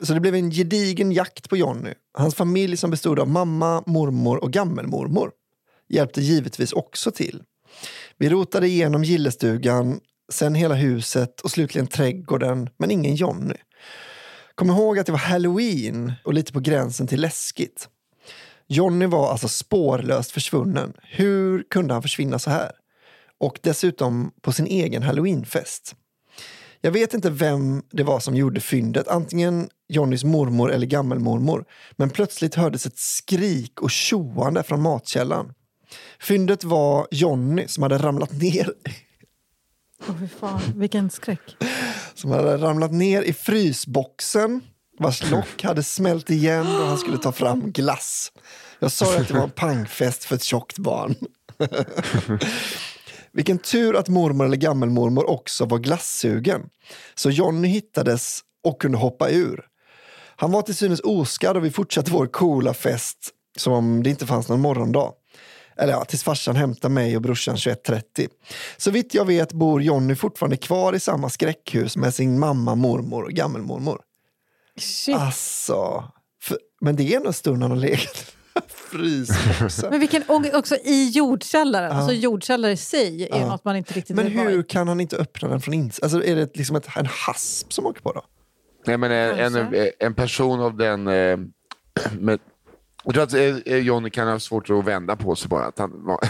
Så det blev en gedigen jakt på Johnny. Hans familj som bestod av mamma, mormor och gammelmormor hjälpte givetvis också till. Vi rotade igenom gillestugan, sen hela huset och slutligen trädgården, men ingen Johnny. Kom ihåg att det var halloween och lite på gränsen till läskigt. Jonny var alltså spårlöst försvunnen. Hur kunde han försvinna så här? Och dessutom på sin egen halloweenfest. Jag vet inte vem det var som gjorde fyndet, antingen Jonnys mormor eller gammelmormor. Men plötsligt hördes ett skrik och tjoande från matkällan. Fyndet var Jonny som hade ramlat ner
Åh, fy fan, vilken skräck.
som hade ramlat ner i frysboxen vars lock hade smält igen och han skulle ta fram glass. Jag sa att det var en pangfest för ett tjockt barn. Vilken tur att mormor eller gammelmormor också var glassugen. Så Jonny hittades och kunde hoppa ur. Han var till synes oskadd och vi fortsatte vår coola fest som om det inte fanns någon morgondag. Eller ja, tills farsan hämtade mig och brorsan 21.30. Så vitt jag vet bor Jonny fortfarande kvar i samma skräckhus med sin mamma, mormor och gammelmormor.
Shit.
Alltså, för, men det är nog en stund han har legat frysboxen.
Men vilken ångest, också i jordkällaren. Alltså jordkällare i sig är
Ja.
något man inte riktigt
Men hur kan han inte öppna den från insidan? Alltså, är det liksom ett, en hasp som åker på då?
Nej, men en, en,
Kanske.
en person av den... Eh, med, jag tror att eh, Johnny kan ha svårt att vända på sig bara. Att han var,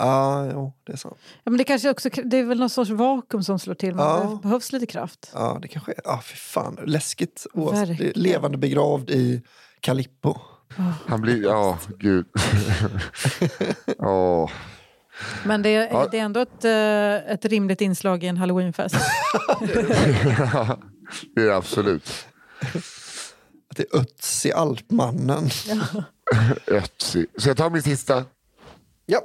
Ja, jo, det är sant.
Ja, men det, kanske också, det är väl någon sorts vakuum som slår till. Men
Ja.
Det behövs lite kraft.
Ja, det kanske är. Ja, fy fan. Läskigt.
Verkligen.
Levande begravd i Calippo.
han blir... Ja, gud. Åh.
Men det är,
Ja.
det är ändå ett, eh, ett rimligt inslag i en halloweenfest.
det är det absolut.
Att det är Ötzi, Alpmannen.
Ötzi. Så jag tar min sista.
Ja.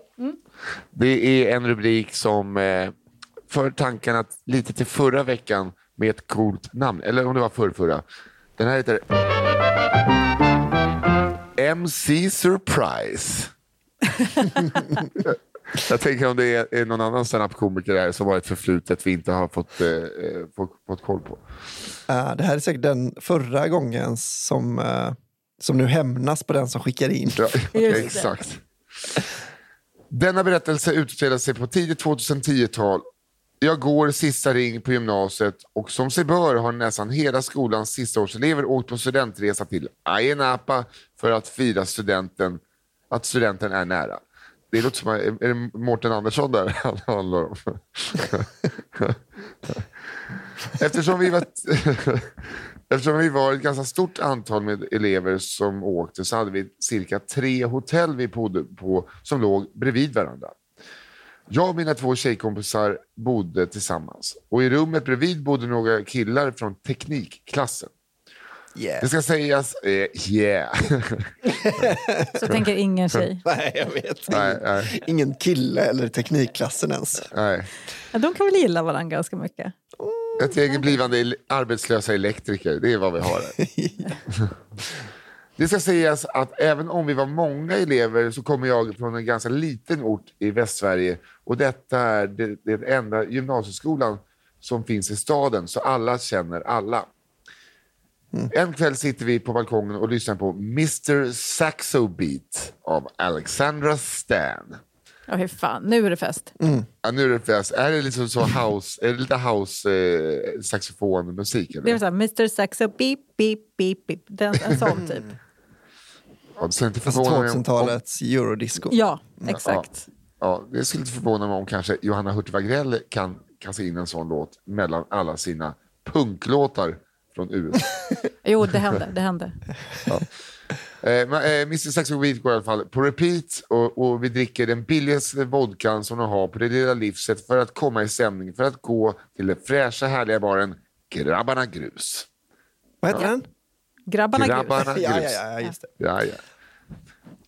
Det är en rubrik som eh, för tankarna lite till förra veckan med ett coolt namn. Eller om det var förrförra. Den här heter MC Surprise. Jag tänker om det är, någon annan standup-komiker här som har ett förflutet vi inte har fått, eh, eh fått, fått koll på.
Uh, det här är säkert den förra gången som, uh, som nu hämnas på den som skickar in.
Ja, exakt. Denna berättelse utspelar sig på tidigt 2010-tal. Jag går sista ring på gymnasiet och som sig bör har nästan hela skolans sistaårselever åkt på studentresa till Ayia Napa för att fira studenten, att studenten är nära. Det låter som, är det Mårten Andersson där handlar om? Eftersom vi, var, eftersom vi var ett ganska stort antal med elever som åkte så hade vi cirka tre hotell vi bodde på som låg bredvid varandra. Jag och mina två tjejkompisar bodde tillsammans och i rummet bredvid bodde några killar från teknikklassen.
Yeah.
Det ska sägas, eh, yeah.
Så tänker ingen tjej.
nej, jag vet.
nej, nej,
Ingen kille eller teknikklassen ens.
nej.
Ja, de kan väl gilla varandra ganska mycket.
Ett gäng blivande arbetslösa elektriker, det är vad vi har. Här. Det ska sägas att även om vi var många elever så kommer jag från en ganska liten ort i Västsverige och detta är det, det enda gymnasieskolan som finns i staden, så alla känner alla. En kväll sitter vi på balkongen och lyssnar på Mr Saxo Beat av Alexandra Stan.
Ja, hur fan, nu är det fest.
Ja, nu är det fest. Är det liksom så house, är det lite house eh, saxofonmusik?
Det är
Eller?
så här, Mr Saxo, beep, beep, beep, beep. Den, en sån typ.
Ja, det inte
Alltså
förvåna mig om, om,
2000-talets eurodisco.
Ja, exakt.
ja, det skulle inte förvåna mig om kanske Johanna Hurtig Wagrell kan kasta in en sån låt mellan alla sina punklåtar från USA.
Jo, det hände. Det hände.
Eh, Mr Saxo Beat går i alla fall på repeat och, och vi dricker den billigaste vodkan som de har på det lilla livset för att komma i stämning för att gå till den fräscha härliga baren Grabbarna Grus.
Vad heter den?
Grabbarna,
Grabbarna
grus.
Ja,
Grus.
ja, ja, just det.
Ja, ja.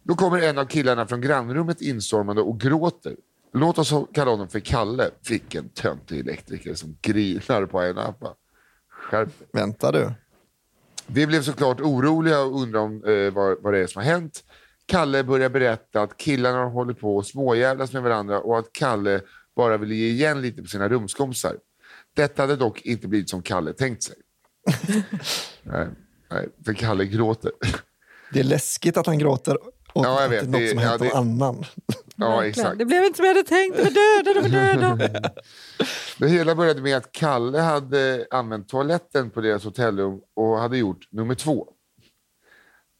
Då kommer en av killarna från grannrummet instormande och gråter. Låt oss kalla honom för Kalle. Vilken töntig elektriker som grinar på en appa. Skärp.
Vänta du.
Vi blev såklart oroliga och undrade om, eh, vad, vad det är som har hänt. Kalle börjar berätta att killarna hållit på och småjävlas med varandra och att Kalle bara ville ge igen lite på sina rumskompisar. Detta hade dock inte blivit som Kalle tänkt sig. nej, nej, för Kalle gråter.
Det är läskigt att han gråter åt
Ja, jag vet.
det är något
Det-
som har
ja,
hänt
det-
annan.
ja, exakt.
Det blev inte som jag hade tänkt. De var döda, de var döda.
Det hela började med att Kalle hade använt toaletten på deras hotellrum och hade gjort nummer två.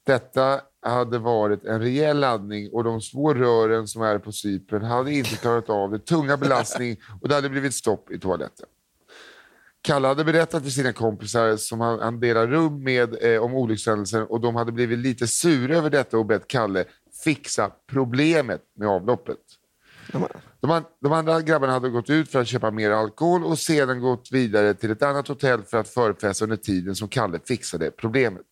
Detta hade varit en rejäl laddning och de små rören som är på Cypern hade inte klarat av det tunga belastning och det hade blivit stopp i toaletten. Kalle hade berättat för sina kompisar som han, han delar rum med eh, om olyckshändelsen och de hade blivit lite sura över detta och bett Kalle fixa problemet med avloppet. De, an- de andra grabbarna hade gått ut för att köpa mer alkohol och sedan gått vidare till ett annat hotell för att förfesta under tiden som Kalle fixade problemet.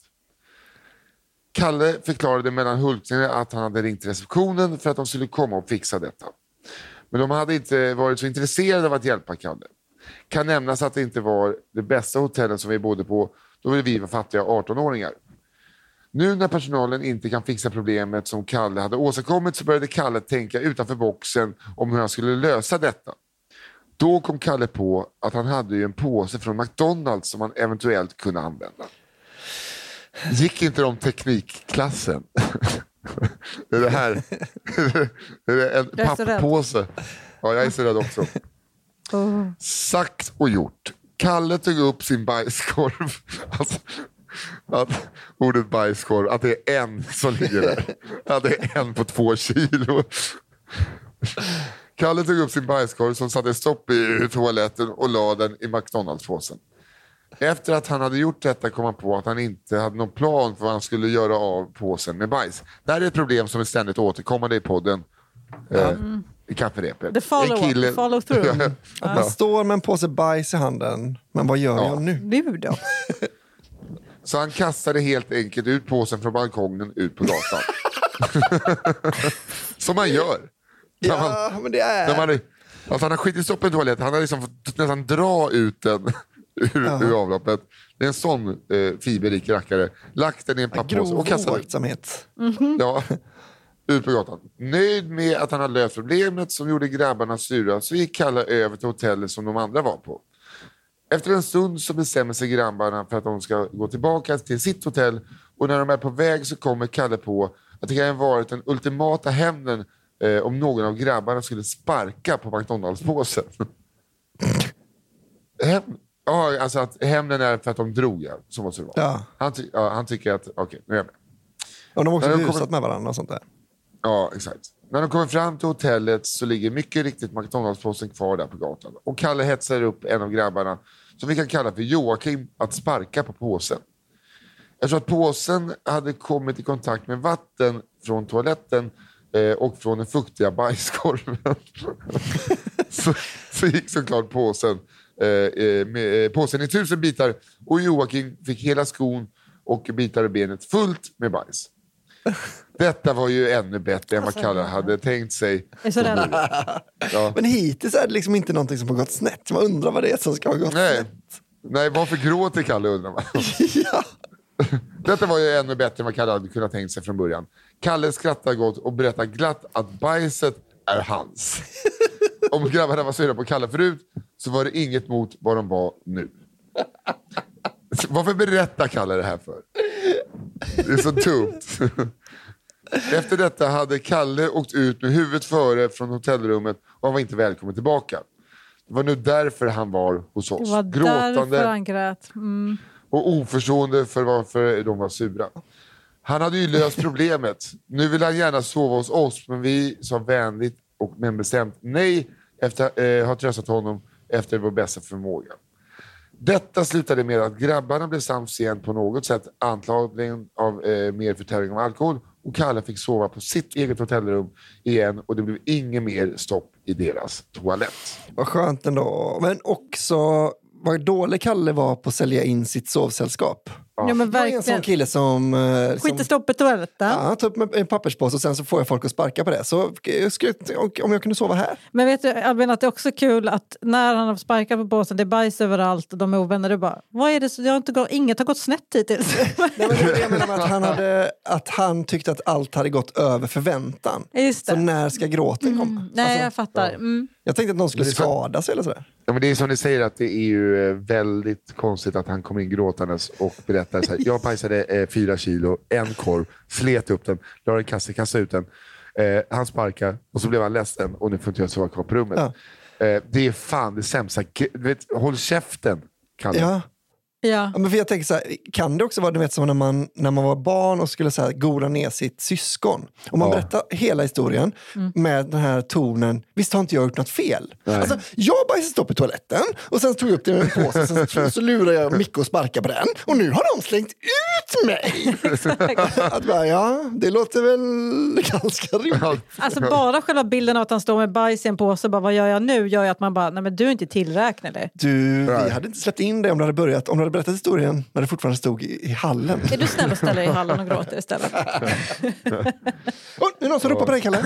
Kalle förklarade mellan hulkningar att han hade ringt receptionen för att de skulle komma och fixa detta. Men de hade inte varit så intresserade av att hjälpa Kalle. Kan nämnas att det inte var det bästa hotellet som vi bodde på, då vi var fattiga 18-åringar. Nu när personalen inte kan fixa problemet som Kalle hade åstadkommit så började Kalle tänka utanför boxen om hur han skulle lösa detta. Då kom Kalle på att han hade ju en påse från McDonalds som han eventuellt kunde använda. Gick inte de teknikklassen? det är det här. det är en papppåse. Ja, jag är så rädd också.
Oh.
Sagt och gjort. Kalle tog upp sin bajskorv. Alltså, att, ordet bajskorv, att det är en som ligger där. Att det är en på två kilo. Kalle tog upp sin bajskorv som satte stopp i toaletten och la den i McDonalds-påsen. Efter att han hade gjort detta kom han på att han inte hade någon plan för vad han skulle göra av påsen med bajs. Det här är ett problem som är ständigt återkommande i podden. Eh, mm. I kafferepet.
The follow-up,
En kille-
the follow-through.
Man står med en påse bajs i handen, men vad gör
Ja.
jag nu?
Nu då?
Så han kastade helt enkelt ut påsen från balkongen ut på gatan. Som man gör. När man,
Ja, men det
när
är...
man är, Alltså han har skitit upp en toalett, han har liksom fått nästan dra ut den ur, ur avloppet. Det är en sån eh, fiberrik rackare. Lagt den i en papppåse
Grov
och kastat ut.
oaktsamhet.
Ja, ut på gatan. Nöjd med att han hade löst problemet som gjorde grabbarna sura så gick Kalle över till hotellet som de andra var på. Efter en stund så bestämmer sig grabbarna för att de ska gå tillbaka till sitt hotell och när de är på väg så kommer Kalle på att det kan ha varit den ultimata hämnden eh, om någon av grabbarna skulle sparka på McDonalds-påsen. Hem, ja, alltså att hämnden är för att de drog, ja. Så måste det vara.
Ja.
Han, ty- ja, han tycker att, okej, nu är jag med.
Och de har också busat
kommer-
med varandra och sånt där.
Ja, exakt. När de kommer fram till hotellet så ligger mycket riktigt McDonalds-påsen kvar där på gatan. Och Kalle hetsar upp en av grabbarna, som vi kan kalla för Joakim, att sparka på påsen. Eftersom att påsen hade kommit i kontakt med vatten från toaletten eh, och från den fuktiga bajskorven så, så gick såklart påsen, eh, eh, med, eh, påsen i tusen bitar och Joakim fick hela skon och bitar i benet fullt med bajs. Detta var ju ännu bättre än vad Kalle hade tänkt sig.
Jag är så rädd.
Ja.
Men hittills är det liksom inte någonting som har gått snett. Man undrar vad det är som ska ha gått
Nej.
snett.
Nej, varför gråter Kalle undrar man.
Ja.
Detta var ju ännu bättre än vad Kalle hade kunnat tänkt sig från början. Kalle skrattar gott och berättar glatt att bajset är hans. Om grabbarna var sura på Kalle förut så var det inget mot vad de var nu. Varför berättar Kalle det här för? Det är så dumt. Efter detta hade Kalle åkt ut med huvudet före från hotellrummet och han var inte välkommen tillbaka. Det var nu därför han var hos oss.
Det var
Gråtande
därför han grät. Mm.
och oförstående för varför de var sura. Han hade ju löst problemet. Nu vill han gärna sova hos oss, men vi sa vänligt och men bestämt nej efter att eh, ha tröstat honom efter vår bästa förmåga. Detta slutade med att grabbarna blev sams igen på något sätt, antagligen av eh, mer förtäring av alkohol och Kalle fick sova på sitt eget hotellrum igen och det blev inget mer stopp i deras toalett.
Vad skönt ändå. Men också vad dålig Kalle var på att sälja in sitt sovsällskap.
Ja, men
Jag är en sån kille som... eh, som
Skit i stopp i toaletten.
Ja, ta upp med en papperspåse och sen så får jag folk att sparka på det. Så eh, skulle, om jag kunde sova här.
Men vet du Albin att det är också kul att när han har sparkat på påsen, det är bajs överallt och de är ovänner, du bara, vad är det, så- jag har inte gått, inget har gått snett hittills.
Nej, men det var det jag menar med att han, hade, att han tyckte att allt hade gått över förväntan.
Just
Så
det.
när ska gråten komma?
Nej,
Alltså,
jag fattar. Mm.
jag tänkte att någon skulle
Men det är så-
skada sig eller sådär.
Ja, men det är som ni säger, att det är ju eh, väldigt konstigt att han kommer in gråtandes och berättar så här, jag bajsade eh, fyra kilo, en korv, slet upp den, la den i kassen, kastade ut den. Eh, han sparkar och så blev han ledsen och nu får inte jag sova kvar på rummet. Eh, det är fan det sämsta. Vet, håll käften, Kalle.
Ja.
Ja.
Ja, men för jag tänker så här, kan det också vara du vet, som när man, när man var barn och skulle så här, gola ner sitt syskon? Om man
Ja.
berättar hela historien med den här tonen, visst har inte jag gjort något fel?
Nej.
Alltså, jag bajsade stopp i toaletten och sen tog jag upp det i en påse, sen så, så lurade jag Micke och sparka på den och nu har de slängt ut mig! att bara, ja, det låter väl ganska rimligt.
Alltså bara själva bilden av att han står med bajs i en påse, bara, vad gör jag nu? Gör ju att man bara, nej men du är inte tillräknelig.
Du, vi hade inte släppt in dig om du hade börjat, om du hade berättat historien när du fortfarande stod i, i hallen.
Är du snäll och ställer dig i hallen och gråter istället?
Åh, det är någon som ropar på dig, Kalle.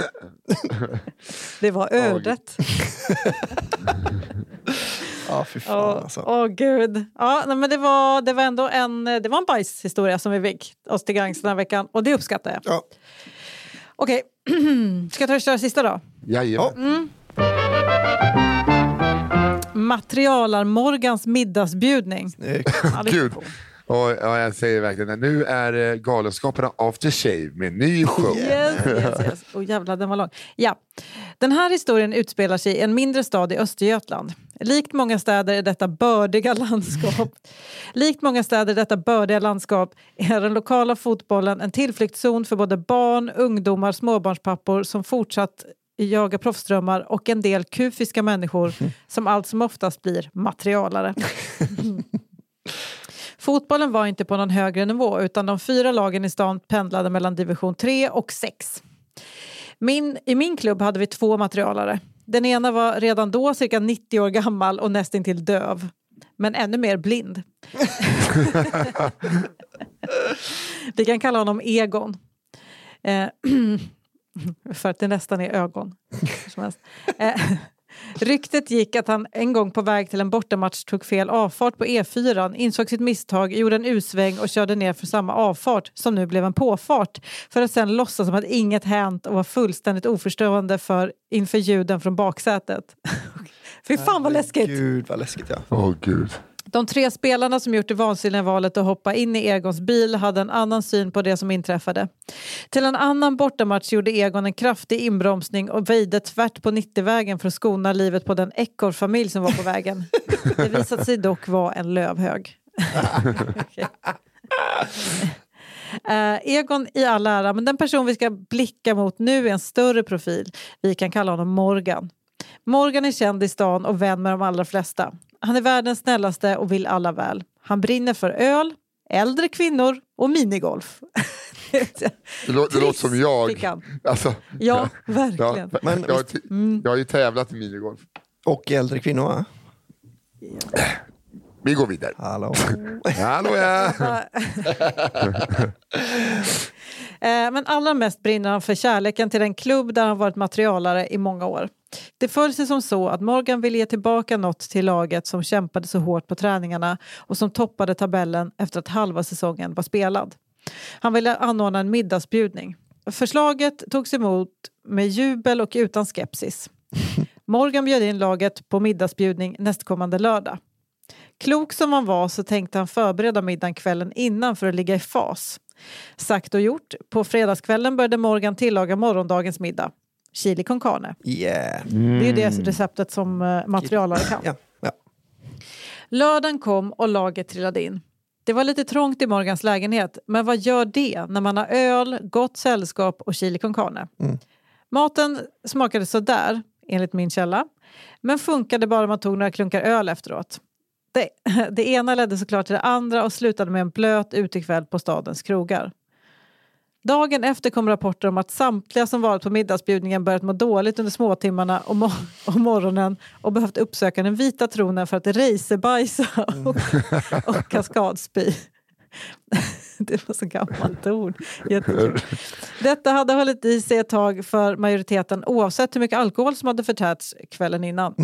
Det var ödet.
Ja, fy fan
Åh
alltså.
åh, gud. Ja, nej, men det, var, det var ändå en, det var en bajshistoria som vi fick oss till gagns den här veckan och det uppskattar jag.
Ja.
Okej, ska jag ta och köra sista då?
Jajamän.
Materialar-Morgans middagsbjudning. Ja, är
Gud. Och, ja, jag säger verkligen att nu är eh, Galenskaparna After Shave med ny show.
Yes, yes, yes. Oh, jävlar, den var lång. Ja. Den här historien utspelar sig i en mindre stad i Östergötland. Likt många städer i detta bördiga landskap Likt många städer i detta bördiga landskap är den lokala fotbollen en tillflyktszon för både barn, ungdomar, småbarnspappor som fortsatt jagar proffsdrömmar och en del kufiska människor som allt som oftast blir materialare. Fotbollen var inte på någon högre nivå utan de fyra lagen i stan pendlade mellan division 3 och 6. Min, I min klubb hade vi två materialare. Den ena var redan då cirka 90 år gammal och nästintill döv. Men ännu mer blind. vi kan kalla honom Egon. Eh, för att det nästan är ögon. Som. Eh, Ryktet gick att han en gång på väg till en bortamatch tog fel avfart på E4, insåg sitt misstag, gjorde en U-sväng och körde ner för samma avfart som nu blev en påfart för att sen låtsas som att inget hänt och var fullständigt oförstående för inför ljuden från baksätet. Fy fan vad läskigt!
Gud vad läskigt ja.
Åh gud.
De tre spelarna som gjort det vansinniga valet att hoppa in i Egons bil hade en annan syn på det som inträffade. Till en annan bortamatch gjorde Egon en kraftig inbromsning och väjde tvärt på 90-vägen för att skona livet på den ekorrfamilj som var på vägen. Det visade sig dock vara en lövhög. Okej. Eh, Egon i all ära, men den person vi ska blicka mot nu är en större profil. Vi kan kalla honom Morgan. Morgan är känd i stan och vän med de allra flesta. Han är världens snällaste och vill alla väl. Han brinner för öl, äldre kvinnor och minigolf.
Det, lå, det låter som jag. Alltså,
Ja,
ja,
verkligen.
Men
jag, har t- jag har ju tävlat i minigolf.
Och äldre kvinnor va?
Vi går vidare.
Hallå.
Hallå ja!
Eh, Men allra mest brinner han för kärleken till den klubb där han varit materialare i många år. Det föll sig som så att Morgan ville ge tillbaka något till laget som kämpade så hårt på träningarna och som toppade tabellen efter att halva säsongen var spelad. Han ville anordna en middagsbjudning. Förslaget togs emot med jubel och utan skepsis. Morgan bjöd in laget på middagsbjudning nästkommande lördag. Klok som han var så tänkte han förbereda middagen kvällen innan för att ligga i fas. Sagt och gjort. På fredagskvällen började Morgan tillaga morgondagens middag. Chili con carne.
Yeah.
Det är ju det receptet som eh, materialare kan.
Ja. Ja.
Lördagen kom och laget trillade in. Det var lite trångt i Morgans lägenhet, men vad gör det när man har öl, gott sällskap och chili con carne? Maten smakade sådär, enligt min källa, men funkade bara om man tog några klunkar öl efteråt. Det, det ena ledde såklart till det andra och slutade med en blöt utekväll på stadens krogar. Dagen efter kom rapporter om att samtliga som varit på middagsbjudningen börjat må dåligt under småtimmarna och, mo- och morgonen och behövt uppsöka den vita tronen för att racerbajsa och, och kaskadspy. Det var så gammalt ord. Jättekul. Detta hade hållit i sig ett tag för majoriteten oavsett hur mycket alkohol som hade förtärts kvällen innan.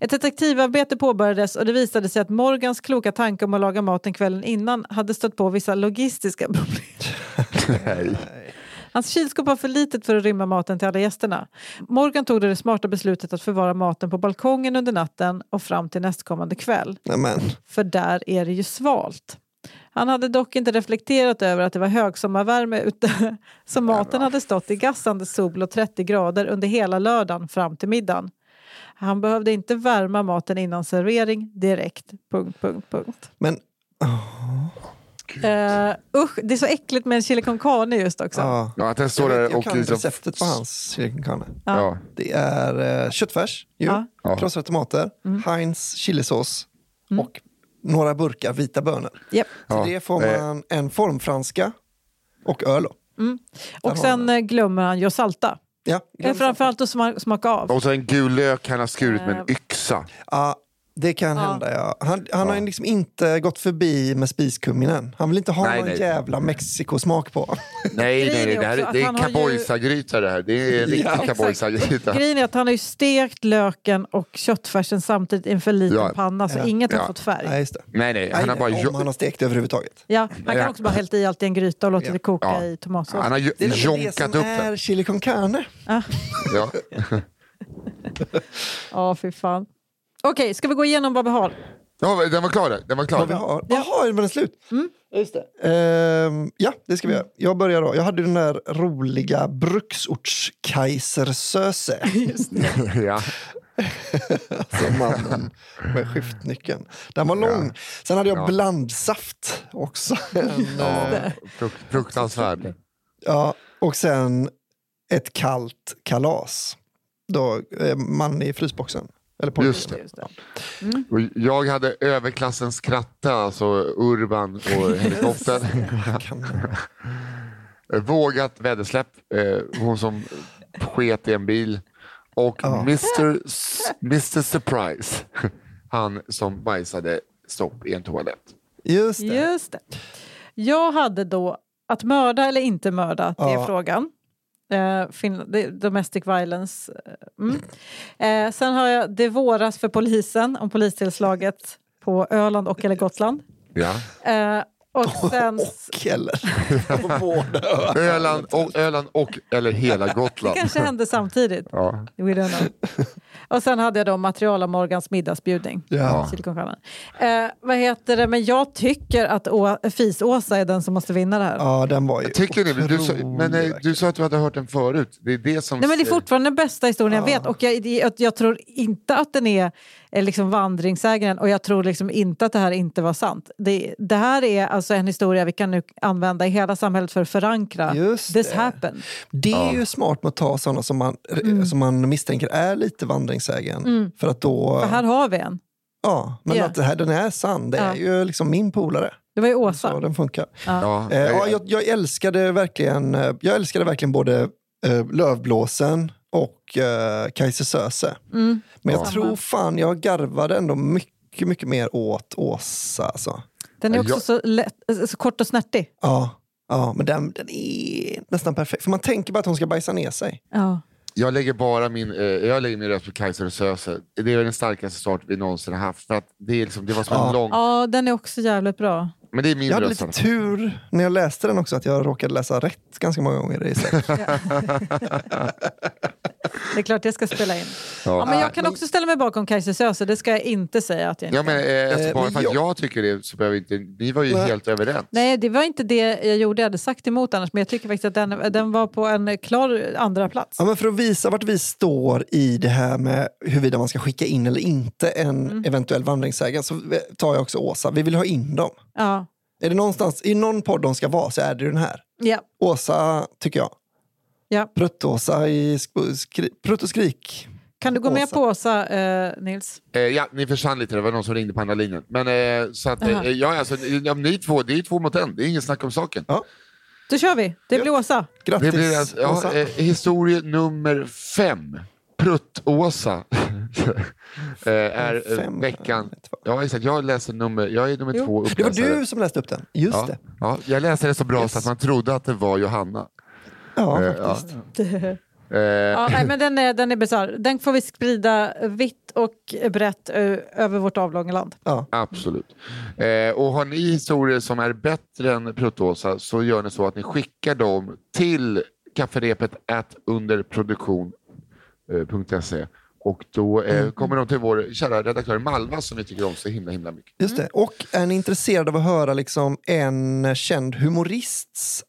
Ett detektivarbete påbörjades och det visade sig att Morgans kloka tanke om att laga maten kvällen innan hade stött på vissa logistiska problem.
Nej.
Hans kylskåp var för litet för att rymma maten till alla gästerna. Morgan tog det smarta beslutet att förvara maten på balkongen under natten och fram till nästkommande kväll.
Nämen.
För där är det ju svalt. Han hade dock inte reflekterat över att det var högsommarvärme ute så maten hade stått i gassande sol och 30 grader under hela lördagen fram till middagen. Han behövde inte värma maten innan servering direkt. Punkt, punkt, punkt.
Men
Uh, usch, det är så äckligt med en chili con carne just också.
ja.
Ja, att den står
jag,
där
jag
och
kan
liksom...
receptet på hans chili con carne.
Ja.
Det är eh, köttfärs, ju,
Ja.
Ja.
krossade tomater,
Mm.
Heinz chilisås och några burkar vita bönor. Till
Ja,
det får
eh.
man en formfranska och öl. då.
Och sen glömmer han ju att salta.
Ja,
Eh, Framförallt att sma- smaka av.
Och så en gul lök han har skurit med en yxa.
Ja, det kan
Ja.
hända ja. Han, han har ju liksom inte gått förbi med spiskumminen. Han vill inte ha
Nej,
någon
nej.
jävla Mexikosmak på.
Nej, nej, nej. Det, här, det är
har ju-
cowboysagryta det här. Det är en
Ja,
riktig
exakt.
cowboysagryta.
Grejen är att han har ju stekt löken och köttfärsen samtidigt i en för liten
Ja.
panna så
Ja.
inget har
Ja.
fått färg.
Nej, just det.
Nej, nej. Han har bara
om
jo-
han har stekt överhuvudtaget.
Ja, han kan
Ja.
också bara hällt i allt i en gryta och låtit
Ja.
det koka
Ja.
i tomatsås.
han har ju-
Det det
jonkat
som
upp den.
är chili con carne.
Ja.
Ja, fy fan. Okej, ska vi gå igenom vad vi har?
ja, den var klar. där. Den var
Vad vi
klar.
har. Jaha, var den slut? Just det. Ehm, ja, det ska vi göra. Jag börjar då. Jag hade den där roliga bruksortskaisersöse.
Ja.
Alltså mannen med skiftnyckeln. Den var lång. Sen hade jag
Ja.
blandsaft också. En,
Ja, fruk- fruktansvärd.
ja, och sen ett kallt kalas. Då, eh, man i frysboxen. Eller
Just det.
Just det.
Och jag hade överklassens kratta, alltså Urban och helikoptern.
Kan,
Vågat vädersläpp, eh, hon som sket i en bil. Och
Ja.
Mr. Mr. Surprise, han som bajsade stopp i en toalett.
just det.
Just det. Jag hade då att mörda eller inte mörda, det är
Ja.
frågan. Eh, fin- det- domestic violence. eh, Mm. Eh, sen har jag Det våras för polisen om polistillslaget på Öland och eller Gotland.
Ja.
Eh, och sen...
Och eller? På båda.
Öland, och, Öland och eller hela
Det
Gotland.
kanske hände samtidigt.
Ja.
We don't know. Och sen hade jag då material om Morgans middagsbjudning.
Ja.
Eh, vad heter det? Men jag tycker att Å- Fis-Åsa är den som måste vinna det här.
ja, den var ju
Tycker ni? Du sa, men, eh, du sa att du hade hört den förut. Det är det som...
Nej, men det är fortfarande den bästa historien jag vet och jag, jag, jag tror inte att den är liksom vandringsägaren och jag tror liksom inte att det här inte var sant. Det, det här är alltså en historia vi kan nu använda i hela samhället för att förankra.
Just
This
det.
happened.
Det är ju smart med att ta sådana som man, som man misstänker är lite vandringssägen. För att då...
För här har vi en.
Ja, men
Ja.
att det här, den är sann. Det
Ja.
är ju liksom min polare.
Det var ju
Så
Åsa.
den funkar.
Ja,
Eh, ja, jag, jag, älskade verkligen, eh, jag älskade verkligen både eh, Lövblåsen och eh, Kajse Söze.
Mm.
Men jag
Ja.
tror fan jag garvade ändå mycket, mycket mer åt Åsa. Alltså.
Den är också
jag-
så, lätt, eh, så kort och snärtig.
Ja, ja, men den, den är nästan perfekt. För man tänker bara att hon ska bajsa ner sig.
Ja.
jag lägger bara min, eh, jag lägger min röst på Kaiser och Söze. Det är den starkaste start vi någonsin har haft. För att det, är liksom, det var som
Ja.
en lång...
ja, den är också jävligt bra.
Men det är min
Jag hade
röst.
lite tur när jag läste den också, att jag råkade läsa rätt ganska många gånger i.
Det är klart jag ska spela in.
Ja.
Ja, men jag kan också ställa mig bakom Kajsa Söze, det ska jag inte säga att jag inte
Ja, men, eh, alltså,
Eh,
bara för att
jag-
tycker det så behöver inte... Ni var ju
Nej.
helt överens.
Nej, det var inte det jag gjorde. Jag hade sagt emot annars, men jag tycker faktiskt att den, den var på en klar andra plats.
Ja, men för att visa vart vi står i det här med huruvida man ska skicka in eller inte en
Mm.
eventuell vandringsägare så tar jag också Åsa. Vi vill ha in dem.
Ja.
Är det någonstans, i någon podd de ska vara så är det den här.
Ja.
Åsa, tycker jag.
Ja.
Prutt-Åsa i sk- skri, Prutt och skrik.
Kan du gå med på Åsa, eh, Nils?
Eh, ja, ni försvann lite, det var någon som ringde på andra linjen. Men eh, så att, eh, ja, alltså, ja, ni två, det är två mot en, det är ingen snack om saken.
Då kör vi. Det blir Åsa.
Grattis
Det blir alltså, ja,
Åsa.
eh, historie nummer fem. Prutt-Åsa eh, är eh,
Fem,
veckan... Ja, exakt. Jag läser nummer, jag är nummer
Jo.
två
Det var
uppläsare.
du som läste upp den. Just
Ja,
det.
ja, jag läste det så bra
Yes.
så att man trodde att det var Johanna.
Ja,
Eh, ja.
faktiskt.
Eh,
Ja, nej, men den är, den är bisarr. Den får vi sprida vitt och brett ö, över vårt avlånga land.
Ja.
Absolut. Eh, och har ni historier som är bättre än Pruttåsa så gör ni så att ni skickar dem till kafferepet at underproduktion.se och då eh, kommer de till vår kära redaktör Malva som vi tycker om så himla himla mycket.
Just det. Och är ni intresserade av att höra liksom en känd humorists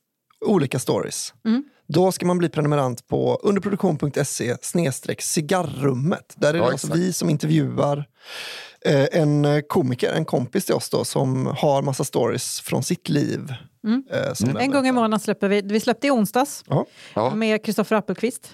olika stories
Mm.
Då ska man bli prenumerant på underproduktion.se cigarrummet. Där är det
Ja,
alltså vi som intervjuar eh, en komiker, en kompis till oss då, som har massa stories från sitt liv.
Mm.
eh, som den
En gång i månaden släpper vi. Vi släppte i onsdags
Ja.
med Kristoffer Appelqvist.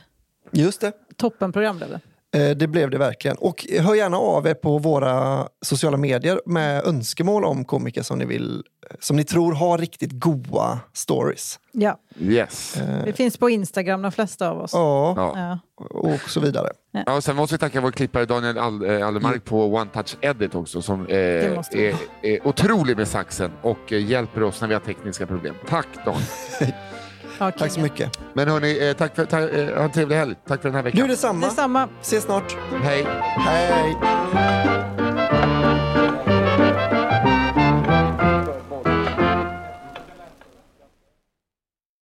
just det.
Toppenprogram blev det.
Eh, Det blev det verkligen. Och hör gärna av er på våra sociala medier med önskemål om komiker som ni, vill, som ni tror har riktigt goa stories.
Ja,
Yes.
Eh,
det finns på Instagram de flesta av oss.
Ja,
Ja.
Ja.
och så vidare.
Ja, och sen måste vi tacka vår klippare Daniel All- eh, Allemark på One Touch Edit också som eh,
vi.
är, är otrolig med saxen och eh, hjälper oss när vi har tekniska problem. Tack Daniel!
Okay.
Tack så mycket.
Men hörni, eh, tack för, tack, eh, ha en trevlig helg. Tack för den här veckan.
Du detsamma.
detsamma.
Ses snart.
Hej.
Hej.